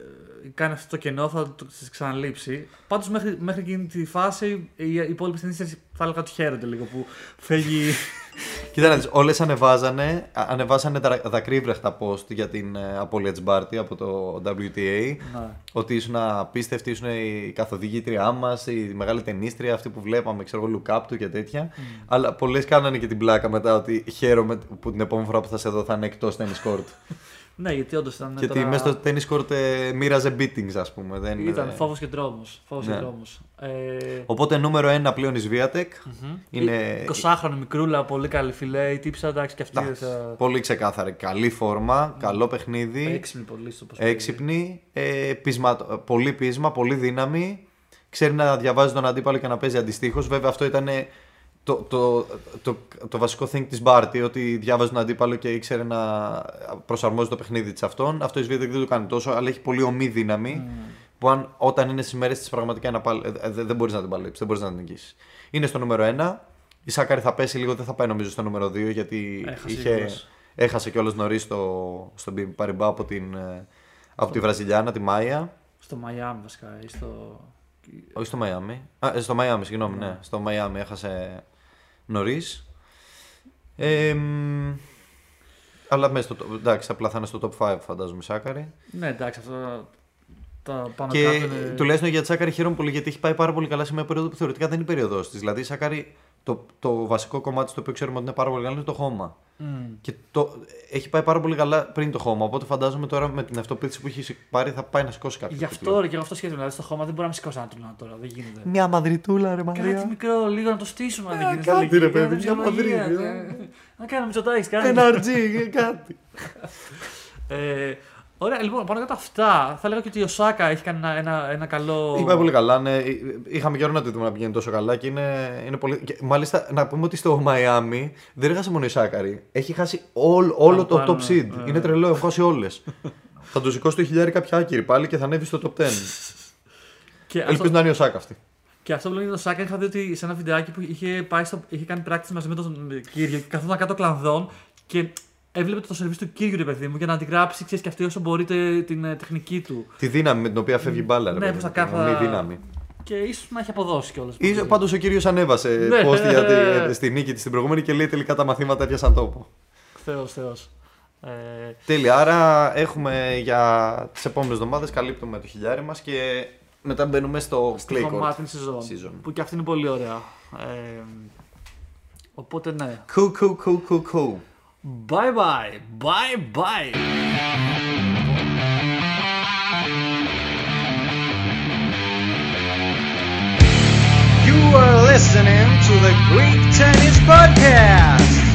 κάνει αυτό το κενό θα το της ξαναλείψει. Πάντως μέχρι, μέχρι εκείνη τη φάση οι υπόλοιπε ταινίε θα έλεγα ότι χαίρονται λίγο που φεύγει. Κοίτα να δεις, όλες ανεβάζανε, α- ανεβάσανε τα δακρύβρεχτα post για την ε, απώλεια της Μπάρτι από το WTA. να. Ότι ήσουν απίστευτη, ήσουν η καθοδηγήτριά μας, η μεγάλη ταινίστρια, αυτή που βλέπαμε, ξέρω εγώ, look up του και τέτοια. Αλλά πολλές κάνανε και την πλάκα μετά ότι χαίρομαι που την επόμενη φορά που θα σε δω θα είναι εκτός tennis court. ναι, γιατί όντως ήταν. Γιατί τώρα- μέσα στο tennis court ε, μοίραζε beatings, ας πούμε. Δεν, Ήταν ε, φόβος και δρόμο. Φόβος Ναι. και δρόμος. Ε, Οπότε νούμερο ένα πλέον η Sviatek. Είναι 20χρονη μικρούλα, πολύ καλή φιλέ. Η τύψα, εντάξει, και αυτή Εντάξει, θα. πολύ ξεκάθαρη. Καλή φόρμα, καλό παιχνίδι. Έξυπνη πολύ στο πώς Έξυπνη, ε, πεισμα, πολύ πείσμα, πολύ δύναμη. Ξέρει να διαβάζει τον αντίπαλο και να παίζει αντιστοίχως. Βέβαια, αυτό ήταν το, το, το, το, βασικό thing της Μπάρτι, ότι διάβαζε τον αντίπαλο και ήξερε να προσαρμόζει το παιχνίδι της αυτόν. Αυτό η Σβίδεκ δεν το κάνει τόσο, αλλά έχει πολύ ομή δύναμη. Που αν, όταν είναι στις μέρε της πραγματικά να παλ... ε, ε, δεν δεν μπορείς να την παλέψεις, δεν μπορείς να την νικήσεις. Είναι στο νούμερο 1. Η Σάκαρη θα πέσει λίγο, δεν θα πάει νομίζω στο νούμερο 2 γιατί Έχασε είχε, κιόλας. έχασε κιόλας νωρίς στο, στον Παριμπά από, την, ε, από τη Βραζιλιάνα, τη Μάια. Στο Μαϊάμι βασικά. Ή στο... Όχι στο Μαϊάμι. Α, ε, στο Μαϊάμι, συγγνώμη, ναι. Στο Μαϊάμι έχασε νωρίς. Ε, μ, αλλά μέσα στο. Εντάξει, απλά θα είναι στο top 5, φαντάζομαι, η Σάκαρη. Ναι, εντάξει, αυτό τα πάνω Και κάτω είναι... τουλάχιστον για τη Σάκαρη χαίρομαι πολύ γιατί έχει πάει πάρα πολύ καλά σε μια περίοδο που θεωρητικά δεν είναι η περίοδος της. Δηλαδή η Σάκαρη, το, το βασικό κομμάτι στο οποίο ξέρουμε ότι είναι πάρα πολύ καλό είναι το χώμα. Μμ. Και το, έχει πάει πάρα πολύ καλά πριν το χώμα. Οπότε φαντάζομαι τώρα με την αυτοπίθηση που έχεις πάρει θα πάει να σηκώσει κάποιο. Γι' αυτό ρε, και εγώ αυτό σκέφτομαι. Δηλαδή στο χώμα δεν μπορεί να με σηκώσει ένα τουρνουά τώρα. Δεν γίνεται. Μια μαδριτούλα, ρε Κάτι μικρό, λίγο να το στήσουμε. αν Ε, δεν γίνεται. κάτι, Λίγη, ρε, παιδί, μια μια ψυχολογία, μαδρίτη, ναι. Να κάνουμε τσοτάκι, κάνει. Ένα RG, κάτι. Ε, Ωραία, λοιπόν, πάνω κάτω αυτά, θα λέγα και ότι ο Σάκα έχει κάνει ένα, ένα, ένα καλό. Έχει πάει πολύ καλά. Ναι. Είχαμε καιρό να το δούμε να πηγαίνει τόσο καλά και είναι, είναι πολύ. Και μάλιστα, να πούμε ότι στο Μαϊάμι δεν έχασε μόνο η Σάκαρη. Έχει χάσει όλο, όλο το πάνω, top seed. ναι. Είναι τρελό, έχω χάσει όλες. θα του σηκώσει το χιλιάρι κάποια άκυρη πάλι και θα ανέβει στο top 10. Και Ελπίζω αυτό, να είναι ο Σάκα αυτή. και αυτό που λέγεται το Σάκα είχα δει ότι σε ένα βιντεάκι που είχε, πάει στο, είχε κάνει πράξη μαζί με τον κύριο και καθόταν κάτω κλανδών και έβλεπε το σερβίς του κύριου, ρε παιδί μου, για να αντιγράψει ξέρεις, και αυτή όσο μπορείτε την ε, τεχνική του. Τη δύναμη με την οποία φεύγει η μπάλα. ρε Ναι, παιδί που μου, στα την κάθα- ομνή δύναμη. Και ίσως να έχει αποδώσει κιόλας. Ίσως πάντως ο κύριος ανέβασε Ναι. post για τη, στη νίκη της την προηγούμενη και λέει τελικά τα μαθήματα έπιασαν τόπο. Θεός, Θεός. Ε, Τέλεια. Άρα έχουμε για τις επόμενες εβδομάδες καλύπτουμε το χιλιάρι μας και μετά μπαίνουμε στο στο clay court. κομμάτι season, season. Που και αυτή είναι πολύ ωραία. Ε, οπότε ναι. Cool, cool, cool, cool, cool. Bye bye. Bye bye. You are listening to the Greek Tennis Podcast.